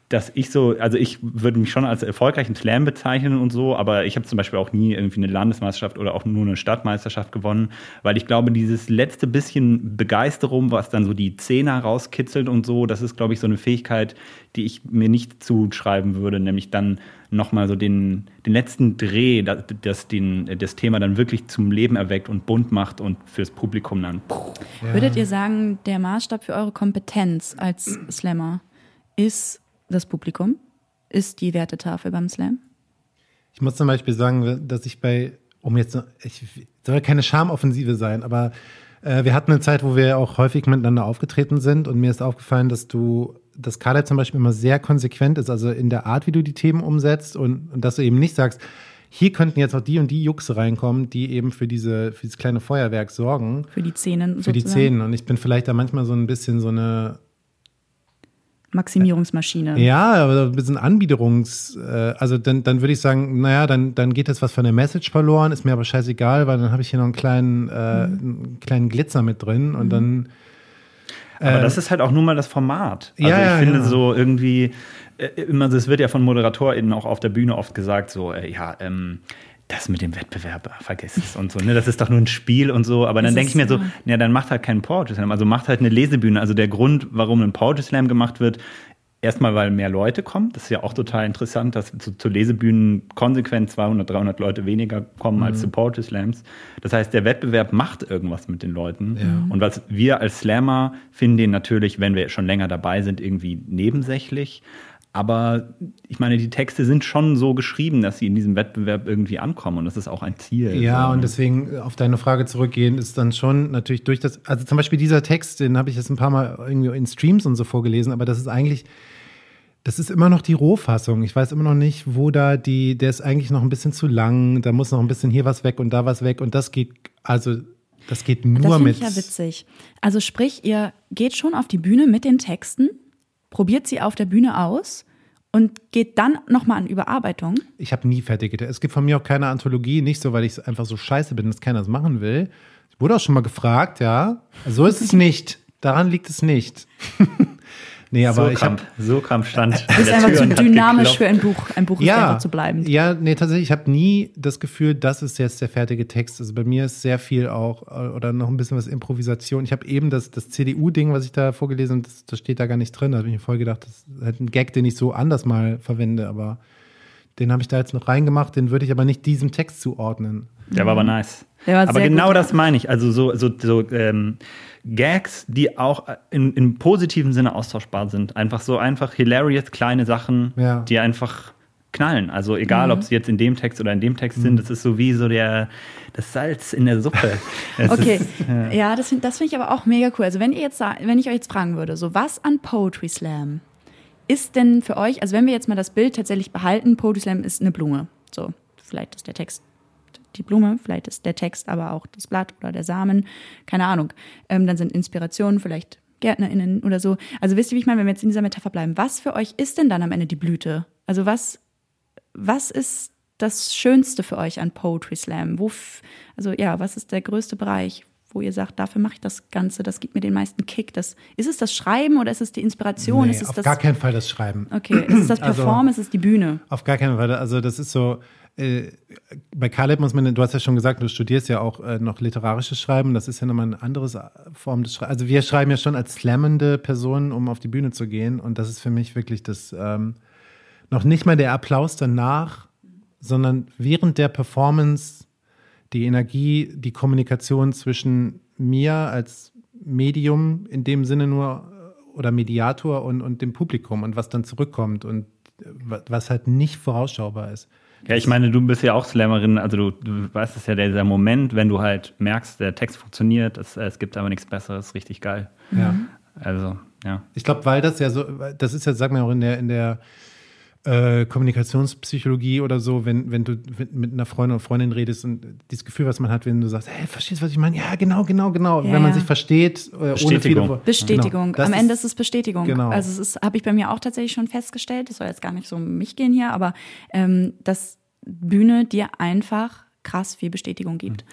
dass ich so, also ich würde mich schon als erfolgreichen Slam bezeichnen und so, aber ich habe zum Beispiel auch nie irgendwie eine Landesmeisterschaft oder auch nur eine Stadtmeisterschaft gewonnen, weil ich glaube, dieses letzte bisschen Begeisterung, was dann so die Zehner rauskitzelt und so, das ist, glaube ich, so eine Fähigkeit, die ich mir nicht zuschreiben würde, nämlich dann nochmal so den, den letzten Dreh, das, das, den, das Thema dann wirklich zum Leben erweckt und bunt macht und fürs Publikum dann. Ja. Würdet ihr sagen, der Maßstab für eure Kompetenz als Slammer ist das Publikum ist die Wertetafel beim Slam? Ich muss zum Beispiel sagen, dass ich bei, um jetzt, ich soll keine Schamoffensive sein, aber äh, wir hatten eine Zeit, wo wir auch häufig miteinander aufgetreten sind und mir ist aufgefallen, dass du, dass Carla zum Beispiel immer sehr konsequent ist, also in der Art, wie du die Themen umsetzt und, und dass du eben nicht sagst, hier könnten jetzt auch die und die Juxe reinkommen, die eben für diese für dieses kleine Feuerwerk sorgen. Für die Szenen. Für sozusagen. die Szenen. Und ich bin vielleicht da manchmal so ein bisschen so eine Maximierungsmaschine. Ja, aber ein bisschen Anbiederungs, äh, also dann, dann würde ich sagen, naja, dann, dann geht jetzt was von der Message verloren, ist mir aber scheißegal, weil dann habe ich hier noch einen kleinen, äh, mhm. einen kleinen Glitzer mit drin und mhm. dann. Äh, aber das ist halt auch nur mal das Format. Also ja, ich finde ja. so irgendwie, äh, immer, es wird ja von ModeratorInnen auch auf der Bühne oft gesagt, so, äh, ja, ähm, das mit dem Wettbewerb, vergiss es und so, ne? Das ist doch nur ein Spiel und so. Aber dann denke ich mir so, ja, dann macht halt keinen Poetry Slam. Also macht halt eine Lesebühne. Also der Grund, warum ein Poetry Slam gemacht wird, erstmal, weil mehr Leute kommen. Das ist ja auch total interessant, dass zu, zu Lesebühnen konsequent 200, 300 Leute weniger kommen mhm. als zu Poetry Slams. Das heißt, der Wettbewerb macht irgendwas mit den Leuten. Ja. Und was wir als Slammer finden den natürlich, wenn wir schon länger dabei sind, irgendwie nebensächlich. Aber ich meine, die Texte sind schon so geschrieben, dass sie in diesem Wettbewerb irgendwie ankommen und das ist auch ein Ziel. Ja, so. und deswegen auf deine Frage zurückgehen, ist dann schon natürlich durch das, also zum Beispiel dieser Text, den habe ich jetzt ein paar Mal irgendwie in Streams und so vorgelesen, aber das ist eigentlich, das ist immer noch die Rohfassung. Ich weiß immer noch nicht, wo da die, der ist eigentlich noch ein bisschen zu lang, da muss noch ein bisschen hier was weg und da was weg und das geht, also das geht nur das mit. Das ist ja witzig. Also sprich, ihr geht schon auf die Bühne mit den Texten, probiert sie auf der Bühne aus und geht dann nochmal an Überarbeitung. Ich habe nie fertige Es gibt von mir auch keine Anthologie, nicht so, weil ich einfach so scheiße bin, dass keiner das machen will. Ich wurde auch schon mal gefragt, ja. So ist es nicht. Daran liegt es nicht. Nee, aber so ich habe so kam Stand. Du bist einfach zu dynamisch für ein Buch, ein Buch ja, zu bleiben. Ja, nee, tatsächlich, ich habe nie das Gefühl, das ist jetzt der fertige Text. Also bei mir ist sehr viel auch oder noch ein bisschen was Improvisation. Ich habe eben das, das CDU-Ding, was ich da vorgelesen habe, das, das, steht da gar nicht drin. Da habe ich mir voll gedacht, das ist halt ein Gag, den ich so anders mal verwende, aber den habe ich da jetzt noch reingemacht, den würde ich aber nicht diesem Text zuordnen. Der war aber nice. aber genau gut. das meine ich. Also so, so, so ähm, Gags, die auch in, im positiven Sinne austauschbar sind. Einfach so einfach hilarious kleine Sachen, ja. die einfach knallen. Also egal, mhm. ob sie jetzt in dem Text oder in dem Text mhm. sind, das ist so wie so der das Salz in der Suppe. okay, ist, ja. ja, das, das finde ich aber auch mega cool. Also wenn ihr jetzt, wenn ich euch jetzt fragen würde, so was an Poetry Slam ist denn für euch, also wenn wir jetzt mal das Bild tatsächlich behalten, Poetry Slam ist eine Blume. So, vielleicht ist der Text die Blume, vielleicht ist der Text aber auch das Blatt oder der Samen, keine Ahnung. Ähm, dann sind Inspirationen vielleicht GärtnerInnen oder so. Also wisst ihr, wie ich meine, wenn wir jetzt in dieser Metapher bleiben, was für euch ist denn dann am Ende die Blüte? Also was, was ist das Schönste für euch an Poetry Slam? Wo, also ja, was ist der größte Bereich, wo ihr sagt, dafür mache ich das Ganze, das gibt mir den meisten Kick. Das, ist es das Schreiben oder ist es die Inspiration? Nee, ist es auf das, gar keinen Fall das Schreiben. Okay, ist es das also Performen, also, ist es die Bühne? Auf gar keinen Fall. Also das ist so, äh, bei Caleb muss man, du hast ja schon gesagt, du studierst ja auch äh, noch literarisches Schreiben. Das ist ja nochmal eine andere Form des Schreibens. Also wir schreiben ja schon als slammende Personen, um auf die Bühne zu gehen. Und das ist für mich wirklich das, ähm, noch nicht mal der Applaus danach, sondern während der Performance die Energie, die Kommunikation zwischen mir als Medium in dem Sinne nur oder Mediator und, und dem Publikum und was dann zurückkommt und was halt nicht vorausschaubar ist. Ja, ich meine, du bist ja auch Slammerin, also du, du weißt es ja, dieser Moment, wenn du halt merkst, der Text funktioniert, es, es gibt aber nichts Besseres, richtig geil. Ja. Also, ja. Ich glaube, weil das ja so, das ist ja, sag mal auch in der, in der äh, Kommunikationspsychologie oder so, wenn, wenn du mit einer Freundin oder Freundin redest und dieses Gefühl, was man hat, wenn du sagst, hey, verstehst du, was ich meine? Ja, genau, genau, genau. Ja, wenn man ja. sich versteht, äh, ohne viele Bestätigung. Genau. Am Das Ende ist es Bestätigung. Genau. Also es ist, habe ich bei mir auch tatsächlich schon festgestellt, das soll jetzt gar nicht so um mich gehen hier, aber ähm, dass Bühne dir einfach krass viel Bestätigung gibt.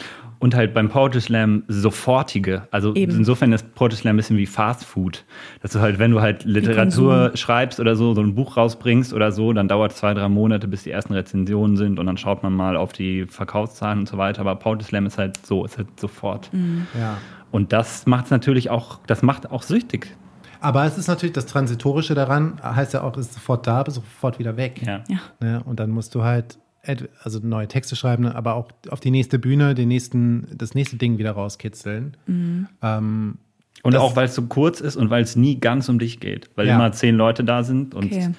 Und halt beim Poetry Slam sofortige. Also Eben. insofern ist Poetry Slam ein bisschen wie Fast Food. Dass du halt, wenn du halt Literatur schreibst oder so, so ein Buch rausbringst oder so, dann dauert es zwei, drei Monate, bis die ersten Rezensionen sind und dann schaut man mal auf die Verkaufszahlen und so weiter. Aber Poetry Slam ist halt so, ist halt sofort. Ja. Und das macht es natürlich auch, das macht auch süchtig. Aber es ist natürlich das Transitorische daran, heißt ja auch, es ist sofort da, aber sofort wieder weg. Ja. Ja. Ne? Und dann musst du halt also neue Texte schreiben, ne? aber auch auf die nächste Bühne, den nächsten, das nächste Ding wieder rauskitzeln. Ähm, Und auch weil es so kurz ist und weil es nie ganz um dich geht. Weil Ja. immer zehn Leute da sind und Okay.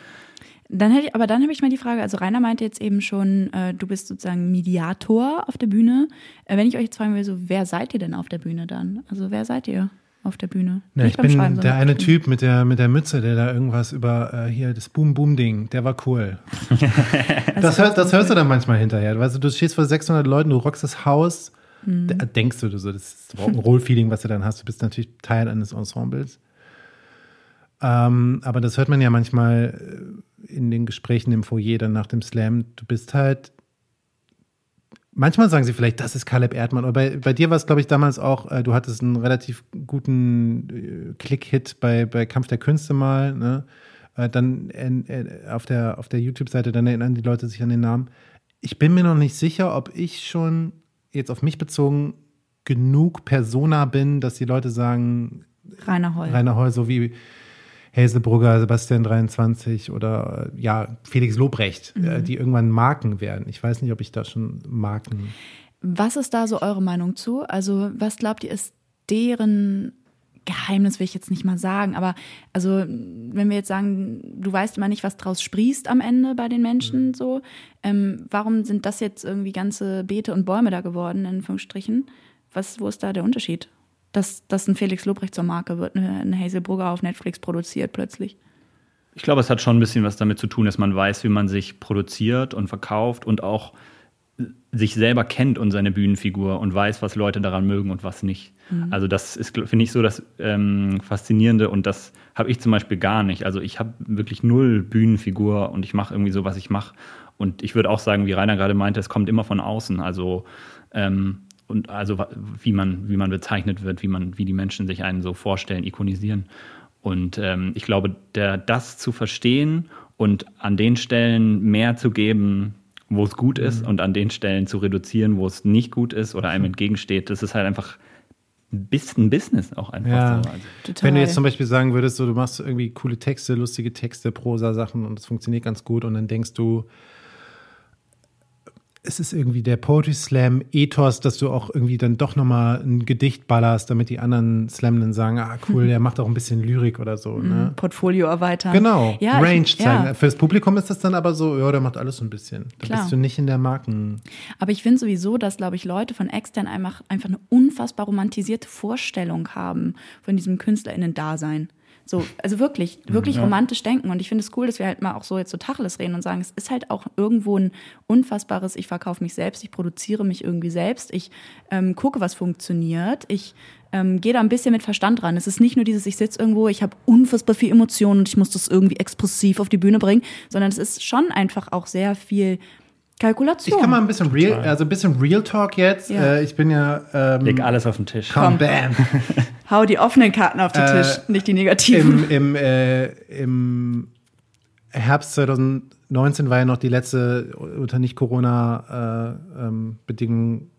Dann hätte ich, aber dann habe ich mal die Frage, also Rainer meinte jetzt eben schon, äh, du bist sozusagen Mediator auf der Bühne. Äh, wenn ich euch jetzt fragen will, so, wer seid ihr denn auf der Bühne dann? Also wer seid ihr auf der Bühne? Ja, Nicht ich beim bin Schreiben, der eine. Typ mit der, mit der Mütze, der da irgendwas über äh, hier das Boom-Boom-Ding, der war cool. das, hör, das hörst du dann manchmal hinterher. Weißt du, du stehst vor 600 Leuten, du rockst das Haus, Mhm. da denkst du so, das ist das Rock'n'Roll-Feeling, was du dann hast. Du bist natürlich Teil eines Ensembles. Ähm, aber das hört man ja manchmal äh, in den Gesprächen im Foyer dann nach dem Slam. Du bist halt Manchmal sagen sie vielleicht, das ist Caleb Erdmann. Aber bei, bei dir war es, glaube ich, damals auch, äh, du hattest einen relativ guten äh, Klick-Hit bei, bei Kampf der Künste mal. Ne? Äh, dann äh, äh, auf der, auf der YouTube-Seite, dann erinnern die Leute sich an den Namen. Ich bin mir noch nicht sicher, ob ich schon jetzt auf mich bezogen genug Persona bin, dass die Leute sagen, Rainer Holl. Rainer Heul, so wie Hazelbrugger, Sebastian 23 oder äh, ja, Felix Lobrecht, äh, die irgendwann Marken werden. Ich weiß nicht, ob ich da schon Marken. Was ist da so eure Meinung zu? Also, was glaubt ihr, ist deren Geheimnis, will ich jetzt nicht mal sagen, aber also, wenn wir jetzt sagen, du weißt immer nicht, was draus sprießt am Ende bei den Menschen, so, ähm, warum sind das jetzt irgendwie ganze Beete und Bäume da geworden, in Anführungsstrichen? Was, wo ist da der Unterschied? Dass, dass ein Felix Lobrecht zur Marke wird, eine, eine Hazelbrugger auf Netflix produziert plötzlich. Ich glaube, es hat schon ein bisschen was damit zu tun, dass man weiß, wie man sich produziert und verkauft und auch sich selber kennt und seine Bühnenfigur und weiß, was Leute daran mögen und was nicht. Also das ist, finde ich, so das ähm, Faszinierende und das habe ich zum Beispiel gar nicht. Also ich habe wirklich null Bühnenfigur und ich mache irgendwie so, was ich mache. Und ich würde auch sagen, wie Rainer gerade meinte, es kommt immer von außen. Also ähm, und also wie man, wie man bezeichnet wird, wie man, wie die Menschen sich einen so vorstellen, ikonisieren. Und ähm, ich glaube, der, das zu verstehen und an den Stellen mehr zu geben, wo es gut ist, und an den Stellen zu reduzieren, wo es nicht gut ist oder einem entgegensteht, das ist halt einfach ein bisschen Business auch einfach Ja. so. Also, Total. Wenn du jetzt zum Beispiel sagen würdest, so, du machst irgendwie coole Texte, lustige Texte, Prosa-Sachen und es funktioniert ganz gut und dann denkst du, es ist irgendwie der Poetry Slam Ethos, dass du auch irgendwie dann doch nochmal ein Gedicht ballerst, damit die anderen Slammen sagen, ah cool, der macht auch ein bisschen Lyrik oder so. Ne? Portfolio erweitern. Genau, Ja, Range zeigen. ja. Fürs Publikum ist das dann aber so, ja, der macht alles so ein bisschen. Da Klar. bist du nicht in der Marken. Aber ich finde sowieso, dass, glaube ich, Leute von extern einfach, einfach eine unfassbar romantisierte Vorstellung haben von diesem KünstlerInnen-Dasein. So, also wirklich, wirklich romantisch denken. Und ich finde es cool, dass wir halt mal auch so jetzt so Tacheles reden und sagen, es ist halt auch irgendwo ein unfassbares, ich verkaufe mich selbst, ich produziere mich irgendwie selbst, ich ähm, gucke, was funktioniert, ich ähm, gehe da ein bisschen mit Verstand ran. Es ist nicht nur dieses, ich sitze irgendwo, ich habe unfassbar viel Emotionen und ich muss das irgendwie expressiv auf die Bühne bringen, sondern es ist schon einfach auch sehr viel Kalkulation. Ich kann mal ein bisschen Real, also ein bisschen Real Talk jetzt. Ja. Äh, ich bin ja ähm, leg alles auf den Tisch. komm, bam. Hau die offenen Karten auf den Äh, Tisch, nicht die negativen. Im, im, äh, Im Herbst 2019 war ja noch die letzte unter nicht Corona-Bedingungen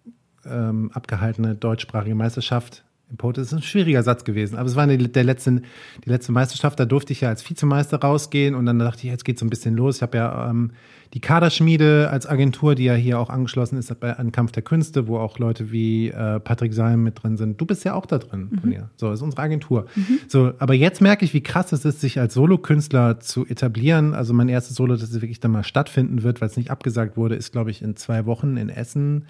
ähm, abgehaltene deutschsprachige Meisterschaft im Pote. Das ist ein schwieriger Satz gewesen, aber es war eine, der letzte, die letzte Meisterschaft. Da durfte ich ja als Vizemeister rausgehen und dann dachte ich, jetzt geht so ein bisschen los. Ich habe ja ähm, die Kaderschmiede als Agentur, die ja hier auch angeschlossen ist bei, an Kampf der Künste, wo auch Leute wie äh, Patrick Salm mit drin sind. Du bist ja auch da drin, von mir. So, ist unsere Agentur. So, aber jetzt merke ich, wie krass es ist, sich als Solokünstler zu etablieren. Also mein erstes Solo, das wirklich dann mal stattfinden wird, weil es nicht abgesagt wurde, ist, glaube ich, in zwei Wochen in Essen.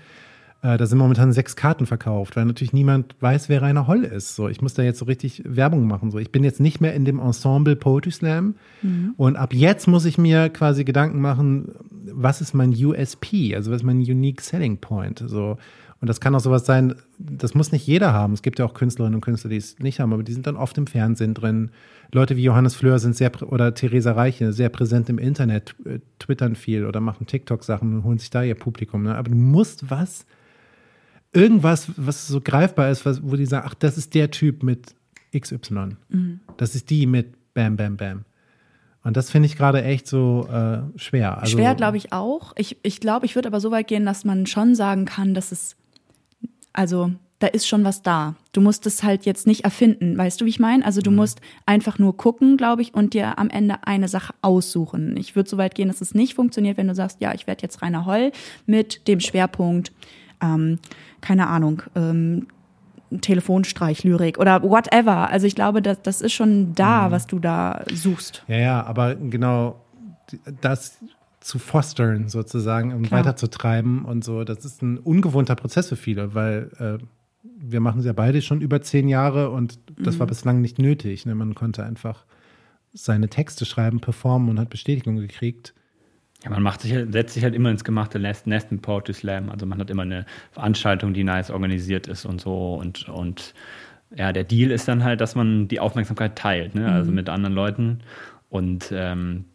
Äh, da sind momentan sechs Karten verkauft, weil natürlich niemand weiß, wer Rainer Holl ist. So, ich muss da jetzt so richtig Werbung machen. So, ich bin jetzt nicht mehr in dem Ensemble Poetry Slam. Mhm. Und ab jetzt muss ich mir quasi Gedanken machen, was ist mein USP? Also was ist mein Unique Selling Point? So. Und das kann auch sowas sein, das muss nicht jeder haben. Es gibt ja auch Künstlerinnen und Künstler, die es nicht haben, aber die sind dann oft im Fernsehen drin. Leute wie Johannes Fleur sind sehr, oder Theresa Reiche, sehr präsent im Internet, äh, twittern viel oder machen TikTok-Sachen und holen sich da ihr Publikum. Ne? Aber du musst was irgendwas, was so greifbar ist, was, wo die sagen, ach, das ist der Typ mit XY. Mhm. Das ist die mit Bam, Bam, Bam. Und das finde ich gerade echt so äh, schwer. Also, schwer, glaube ich auch. Ich, ich glaube, ich würde aber so weit gehen, dass man schon sagen kann, dass es, also da ist schon was da. Du musst es halt jetzt nicht erfinden, weißt du, wie ich meine? Also du mhm. musst einfach nur gucken, glaube ich, und dir am Ende eine Sache aussuchen. Ich würde so weit gehen, dass es nicht funktioniert, wenn du sagst, ja, ich werde jetzt Rainer Holl mit dem Schwerpunkt ähm, keine Ahnung, ähm, Telefonstreich-Lyrik oder whatever. Also ich glaube, das, das ist schon da, mhm. was du da suchst. Ja, ja, aber genau das zu fostern sozusagen und Klar. weiterzutreiben und so, das ist ein ungewohnter Prozess für viele, weil äh, wir machen es ja beide schon über zehn Jahre und das mhm. war bislang nicht nötig. Ne? Man konnte einfach seine Texte schreiben, performen und hat Bestätigung gekriegt. Ja, man macht sich, setzt sich halt immer ins gemachte Nest, Nest in Poetry Slam. Also man hat immer eine Veranstaltung, die nice organisiert ist und so. Und, und ja, der Deal ist dann halt, dass man die Aufmerksamkeit teilt, ne? also mhm. mit anderen Leuten. Und ähm,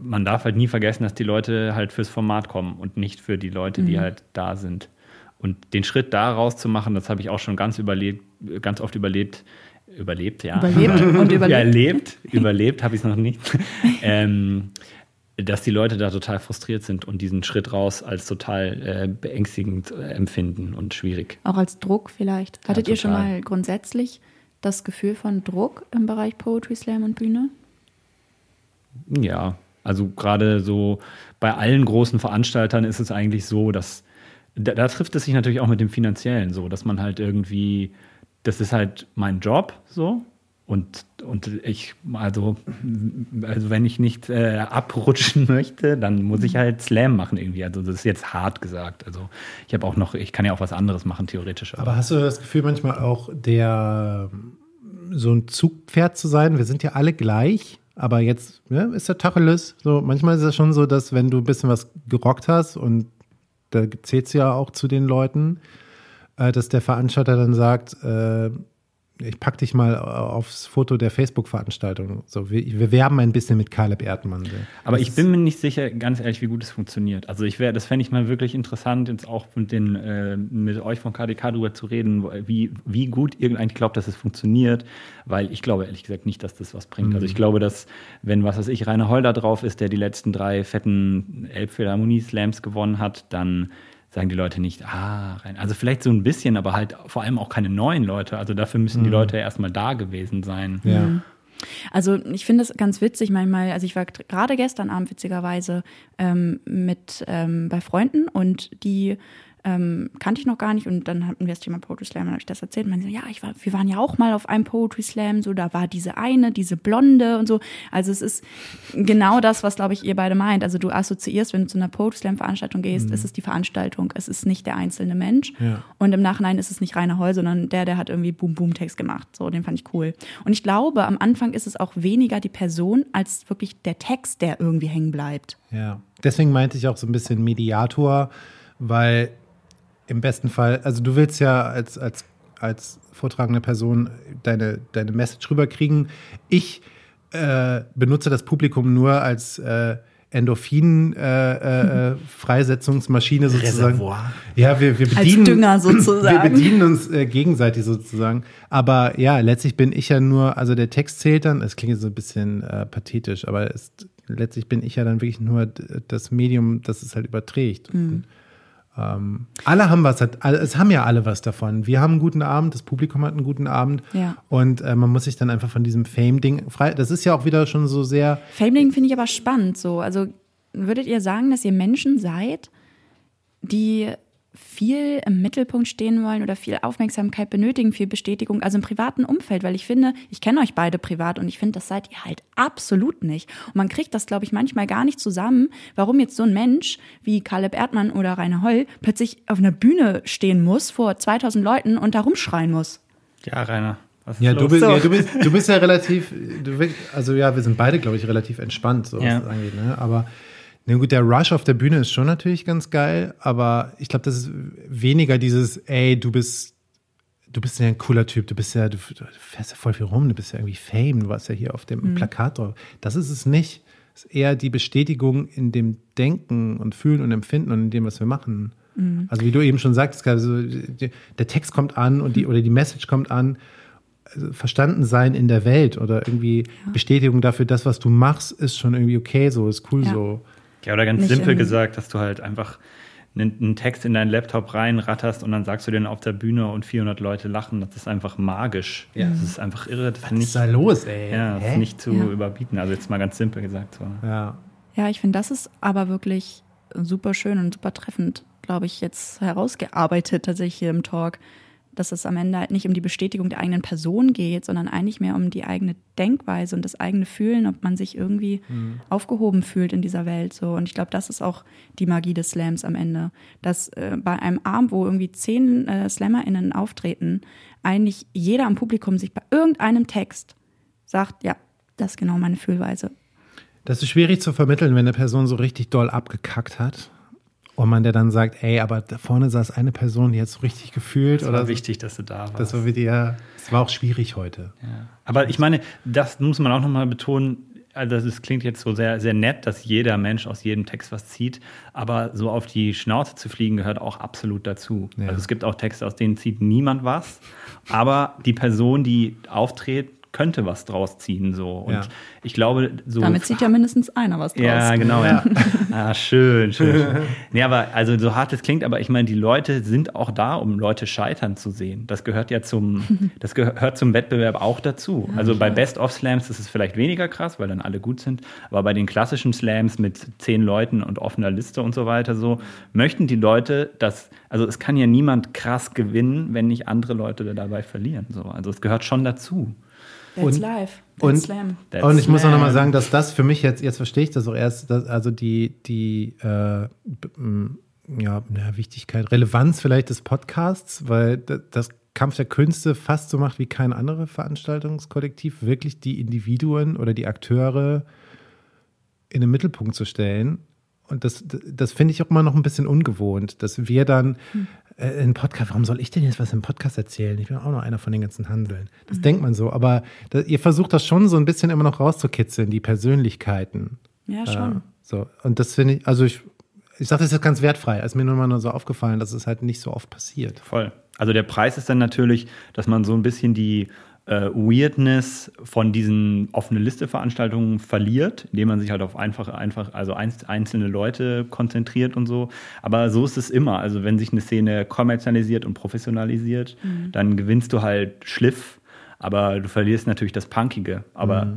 man darf halt nie vergessen, dass die Leute halt fürs Format kommen und nicht für die Leute, die mhm. halt da sind. Und den Schritt da rauszumachen, das habe ich auch schon ganz überlebt, ganz oft überlebt. Überlebt, ja. Überlebt und überlebt. Ja, erlebt, überlebt habe ich es noch nicht. ähm, dass die Leute da total frustriert sind und diesen Schritt raus als total äh, beängstigend äh, empfinden und schwierig. Auch als Druck vielleicht. Hattet ja, ihr schon mal grundsätzlich das Gefühl von Druck im Bereich Poetry Slam und Bühne? Ja, also gerade so bei allen großen Veranstaltern ist es eigentlich so, dass da, da trifft es sich natürlich auch mit dem Finanziellen so, dass man halt irgendwie, das ist halt mein Job so und, und ich, also, also wenn ich nicht äh, abrutschen möchte, dann muss ich halt Slam machen irgendwie. Also das ist jetzt hart gesagt. Also ich habe auch noch, ich kann ja auch was anderes machen, theoretisch. Aber, aber hast du das Gefühl manchmal auch, der so ein Zugpferd zu sein? Wir sind ja alle gleich, aber jetzt ja, ist der Tacheles. So, manchmal ist es schon so, dass wenn du ein bisschen was gerockt hast und da zählt es ja auch zu den Leuten, äh, dass der Veranstalter dann sagt, äh, ich pack dich mal aufs Foto der Facebook-Veranstaltung. So, wir, wir, werben ein bisschen mit Caleb Erdmann. Aber ich bin mir nicht sicher, ganz ehrlich, wie gut es funktioniert. Also ich wäre, das fände ich mal wirklich interessant, jetzt auch mit den, äh, mit euch von KDK darüber zu reden, wie, wie gut irgendein glaubt, dass es funktioniert, weil ich glaube ehrlich gesagt nicht, dass das was bringt. Mhm. Also ich glaube, dass, wenn was weiß ich, Rainer Holder drauf ist, der die letzten drei fetten Elbphilharmonie-Slams gewonnen hat, dann sagen die Leute nicht, ah, rein. Also vielleicht so ein bisschen, aber halt vor allem auch keine neuen Leute. Also dafür müssen die mhm. Leute erstmal da gewesen sein. Ja. Mhm. Also ich finde es ganz witzig manchmal, also ich war gerade gestern Abend witzigerweise ähm, mit ähm, bei Freunden und die ähm, kannte ich noch gar nicht und dann hatten wir das Thema Poetry Slam und habe ich das erzählt und man so, ja, ich war, wir waren ja auch mal auf einem Poetry Slam, so da war diese eine, diese Blonde und so. Also es ist genau das, was glaube ich ihr beide meint. Also du assoziierst, wenn du zu einer Poetry Slam Veranstaltung gehst, mhm. ist es die Veranstaltung, es ist nicht der einzelne Mensch ja. und im Nachhinein ist es nicht Rainer Heul, sondern der, der hat irgendwie Boom Boom Text gemacht. So, den fand ich cool. Und ich glaube, am Anfang ist es auch weniger die Person als wirklich der Text, der irgendwie hängen bleibt. Ja, deswegen meinte ich auch so ein bisschen Mediator, weil im besten Fall, also du willst ja als, als, als vortragende Person deine, deine Message rüberkriegen. Ich äh, benutze das Publikum nur als äh, Endorphin-Freisetzungsmaschine äh, äh, sozusagen. Reservoir. Ja, wir, wir bedienen, als Dünger sozusagen. Wir bedienen uns äh, gegenseitig sozusagen. Aber ja, letztlich bin ich ja nur, also der Text zählt dann, es klingt so ein bisschen äh, pathetisch, aber es, letztlich bin ich ja dann wirklich nur das Medium, das es halt überträgt. Mhm. Ähm, alle haben was, es haben ja alle was davon. Wir haben einen guten Abend, das Publikum hat einen guten Abend. Ja. Und äh, man muss sich dann einfach von diesem Fame-Ding frei. Das ist ja auch wieder schon so sehr. Fame-Ding finde ich aber spannend so. Also würdet ihr sagen, dass ihr Menschen seid, die viel im Mittelpunkt stehen wollen oder viel Aufmerksamkeit benötigen, viel Bestätigung, also im privaten Umfeld, weil ich finde, ich kenne euch beide privat und ich finde, das seid ihr halt absolut nicht. Und man kriegt das, glaube ich, manchmal gar nicht zusammen, warum jetzt so ein Mensch wie Caleb Erdmann oder Rainer Holl plötzlich auf einer Bühne stehen muss vor 2000 Leuten und da rumschreien muss. Ja, Rainer. Ja du, bist, so. ja, du, bist, du bist ja relativ, du, also ja, wir sind beide, glaube ich, relativ entspannt, so was ja. das angeht. Ne? Aber na gut, der Rush auf der Bühne ist schon natürlich ganz geil, aber ich glaube, das ist weniger dieses, ey, du bist, du bist ja ein cooler Typ, du bist ja, du, du fährst ja voll viel rum, du bist ja irgendwie Fame, du warst ja hier auf dem mhm. Plakat drauf. Das ist es nicht. Es ist eher die Bestätigung in dem Denken und Fühlen und Empfinden und in dem, was wir machen. Mhm. Also wie du eben schon sagtest, also der Text kommt an und die, oder die Message kommt an also verstanden sein in der Welt oder irgendwie ja. Bestätigung dafür, das, was du machst, ist schon irgendwie okay so, ist cool ja. so. Ja, oder ganz simpel gesagt, dass du halt einfach einen, Text in deinen Laptop reinratterst und dann sagst du den auf der Bühne und 400 Leute lachen. Das ist einfach magisch. Ja. Das ist einfach irre. Das Was nicht, ist da los, ey? Ja, das Hä? ist nicht zu ja. überbieten. Also jetzt mal ganz simpel gesagt. So. Ja. ja, ich finde, das ist aber wirklich super schön und super treffend, glaube ich, jetzt herausgearbeitet tatsächlich hier im Talk dass es am Ende halt nicht um die Bestätigung der eigenen Person geht, sondern eigentlich mehr um die eigene Denkweise und das eigene Fühlen, ob man sich irgendwie mhm. aufgehoben fühlt in dieser Welt. So. Und ich glaube, das ist auch die Magie des Slams am Ende. Dass äh, bei einem Abend, wo irgendwie zehn äh, SlammerInnen auftreten, eigentlich jeder am Publikum sich bei irgendeinem Text sagt, ja, das ist genau meine Fühlweise. Das ist schwierig zu vermitteln, wenn eine Person so richtig doll abgekackt hat und man der dann sagt, ey, aber da vorne saß eine Person, die hat so richtig gefühlt. Das war oder wichtig, dass du da warst. Das war ja, es war auch schwierig heute. Ja. Aber ich meine, das muss man auch nochmal betonen. Also es klingt jetzt so sehr, sehr nett, dass jeder Mensch aus jedem Text was zieht, aber so auf die Schnauze zu fliegen gehört auch absolut dazu. Ja. Also es gibt auch Texte, aus denen zieht niemand was, aber die Person, die auftritt, könnte was draus ziehen. So. Und ja. ich glaube, so. Damit zieht ja mindestens einer was draus. Ja, genau, ja. ah, schön, schön. schön. nee, aber also so hart es klingt, aber ich meine, die Leute sind auch da, um Leute scheitern zu sehen. Das gehört ja zum, das gehört zum Wettbewerb auch dazu. Ja, also bei Best-of-Slams ist es vielleicht weniger krass, weil dann alle gut sind. Aber bei den klassischen Slams mit zehn Leuten und offener Liste und so weiter, so möchten die Leute, dass, also es kann ja niemand krass gewinnen, wenn nicht andere Leute dabei verlieren. So. Also es gehört schon dazu. That's und, life. That's und, Slam. That's und ich Slam. muss auch nochmal sagen, dass das für mich jetzt, jetzt verstehe ich das auch erst, dass, also die, die äh, ja, Wichtigkeit, Relevanz vielleicht des Podcasts, weil das Kampf der Künste fast so macht wie kein anderes Veranstaltungskollektiv, wirklich die Individuen oder die Akteure in den Mittelpunkt zu stellen. Und das, das finde ich auch immer noch ein bisschen ungewohnt, dass wir dann hm äh, in Podcast, warum soll ich denn jetzt was im Podcast erzählen? Ich bin auch noch einer von den ganzen Handeln. Das mhm. denkt man so, aber da, ihr versucht das schon so ein bisschen immer noch rauszukitzeln, die Persönlichkeiten. Ja, schon. Äh, so. Und das finde ich, also ich, ich sage das jetzt ganz wertfrei, ist mir nur mal so aufgefallen, dass es halt nicht so oft passiert. Voll. Also der Preis ist dann natürlich, dass man so ein bisschen die äh, Weirdness von diesen offene Liste Veranstaltungen verliert, indem man sich halt auf einfache, einfach, also einzelne Leute konzentriert und so. Aber so ist es immer. Also wenn sich eine Szene kommerzialisiert und professionalisiert, mhm. dann gewinnst du halt Schliff, aber du verlierst natürlich das Punkige. Aber mhm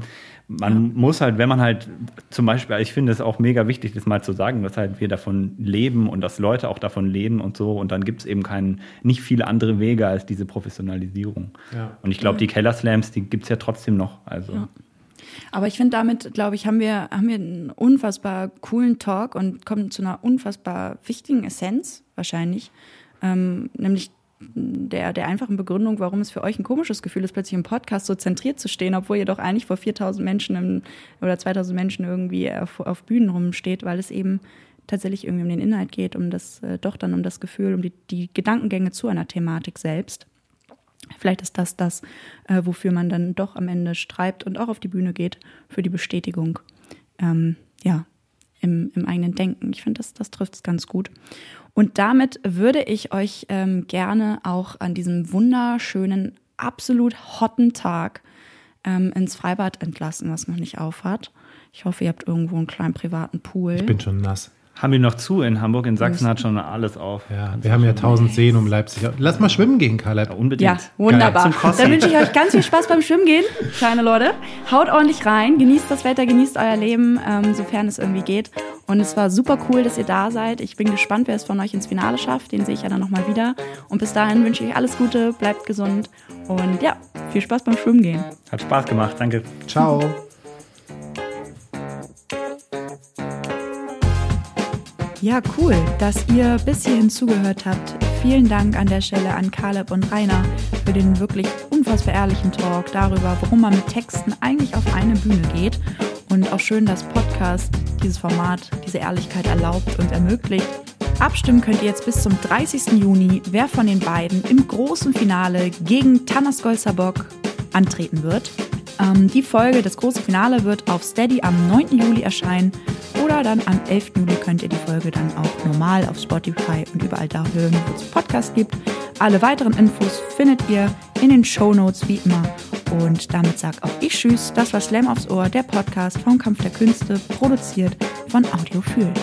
man ja. muss halt, wenn man halt zum Beispiel, ich finde es auch mega wichtig, das mal zu sagen, dass halt wir davon leben und dass Leute auch davon leben und so. Und dann gibt es eben keinen, nicht viele andere Wege als diese Professionalisierung. Ja. Und ich glaube, die Keller Slams, die gibt es ja trotzdem noch. Also. Ja. Aber ich finde, damit, glaube ich, haben wir, haben wir einen unfassbar coolen Talk und kommen zu einer unfassbar wichtigen Essenz wahrscheinlich. Ähm, nämlich der, der einfachen Begründung, warum es für euch ein komisches Gefühl ist, plötzlich im Podcast so zentriert zu stehen, obwohl ihr doch eigentlich vor 4000 Menschen im, oder 2000 Menschen irgendwie auf, auf Bühnen rumsteht, weil es eben tatsächlich irgendwie um den Inhalt geht, um das, äh, doch dann um das Gefühl, um die, die Gedankengänge zu einer Thematik selbst. Vielleicht ist das das, äh, wofür man dann doch am Ende streibt und auch auf die Bühne geht für die Bestätigung. Ähm, ja, im, im eigenen Denken. Ich finde, das, das trifft es ganz gut. Und damit würde ich euch ähm, gerne auch an diesem wunderschönen, absolut hotten Tag ähm, ins Freibad entlassen, was noch nicht aufhat. Ich hoffe, ihr habt irgendwo einen kleinen privaten Pool. Ich bin schon nass. Haben wir noch zu in Hamburg? In Sachsen hat schon alles auf. Ja, wir haben ja tausend Seen um Leipzig. Lass mal schwimmen gehen, Kaleb. Ja, unbedingt. Ja, wunderbar. Dann wünsche ich euch ganz viel Spaß beim Schwimmen gehen, kleine Leute. Haut ordentlich rein, genießt das Wetter, genießt euer Leben, ähm, sofern es irgendwie geht. Und es war super cool, dass ihr da seid. Ich bin gespannt, wer es von euch ins Finale schafft. Den sehe ich ja dann nochmal wieder. Und bis dahin wünsche ich euch alles Gute, bleibt gesund und ja, viel Spaß beim Schwimmen gehen. Hat Spaß gemacht, danke. Ciao. Ja, cool, dass ihr bis hierhin zugehört habt. Vielen Dank an der Stelle an Caleb und Rainer für den wirklich unfassbar ehrlichen Talk darüber, warum man mit Texten eigentlich auf eine Bühne geht. Und auch schön, dass Podcast dieses Format, diese Ehrlichkeit erlaubt und ermöglicht. Abstimmen könnt ihr jetzt bis zum 30. Juni, wer von den beiden im großen Finale gegen Tanas Golzabok antreten wird. Ähm, die Folge, das große Finale, wird auf Steady am 9. Juli erscheinen. Oder dann am 11. Juli könnt ihr die Folge dann auch normal auf Spotify und überall da hören, wo es Podcast gibt. Alle weiteren Infos findet ihr in den Show Notes wie immer. Und damit sag auch ich Tschüss. Das war Slam aufs Ohr, der Podcast vom Kampf der Künste, produziert von Audiofühl.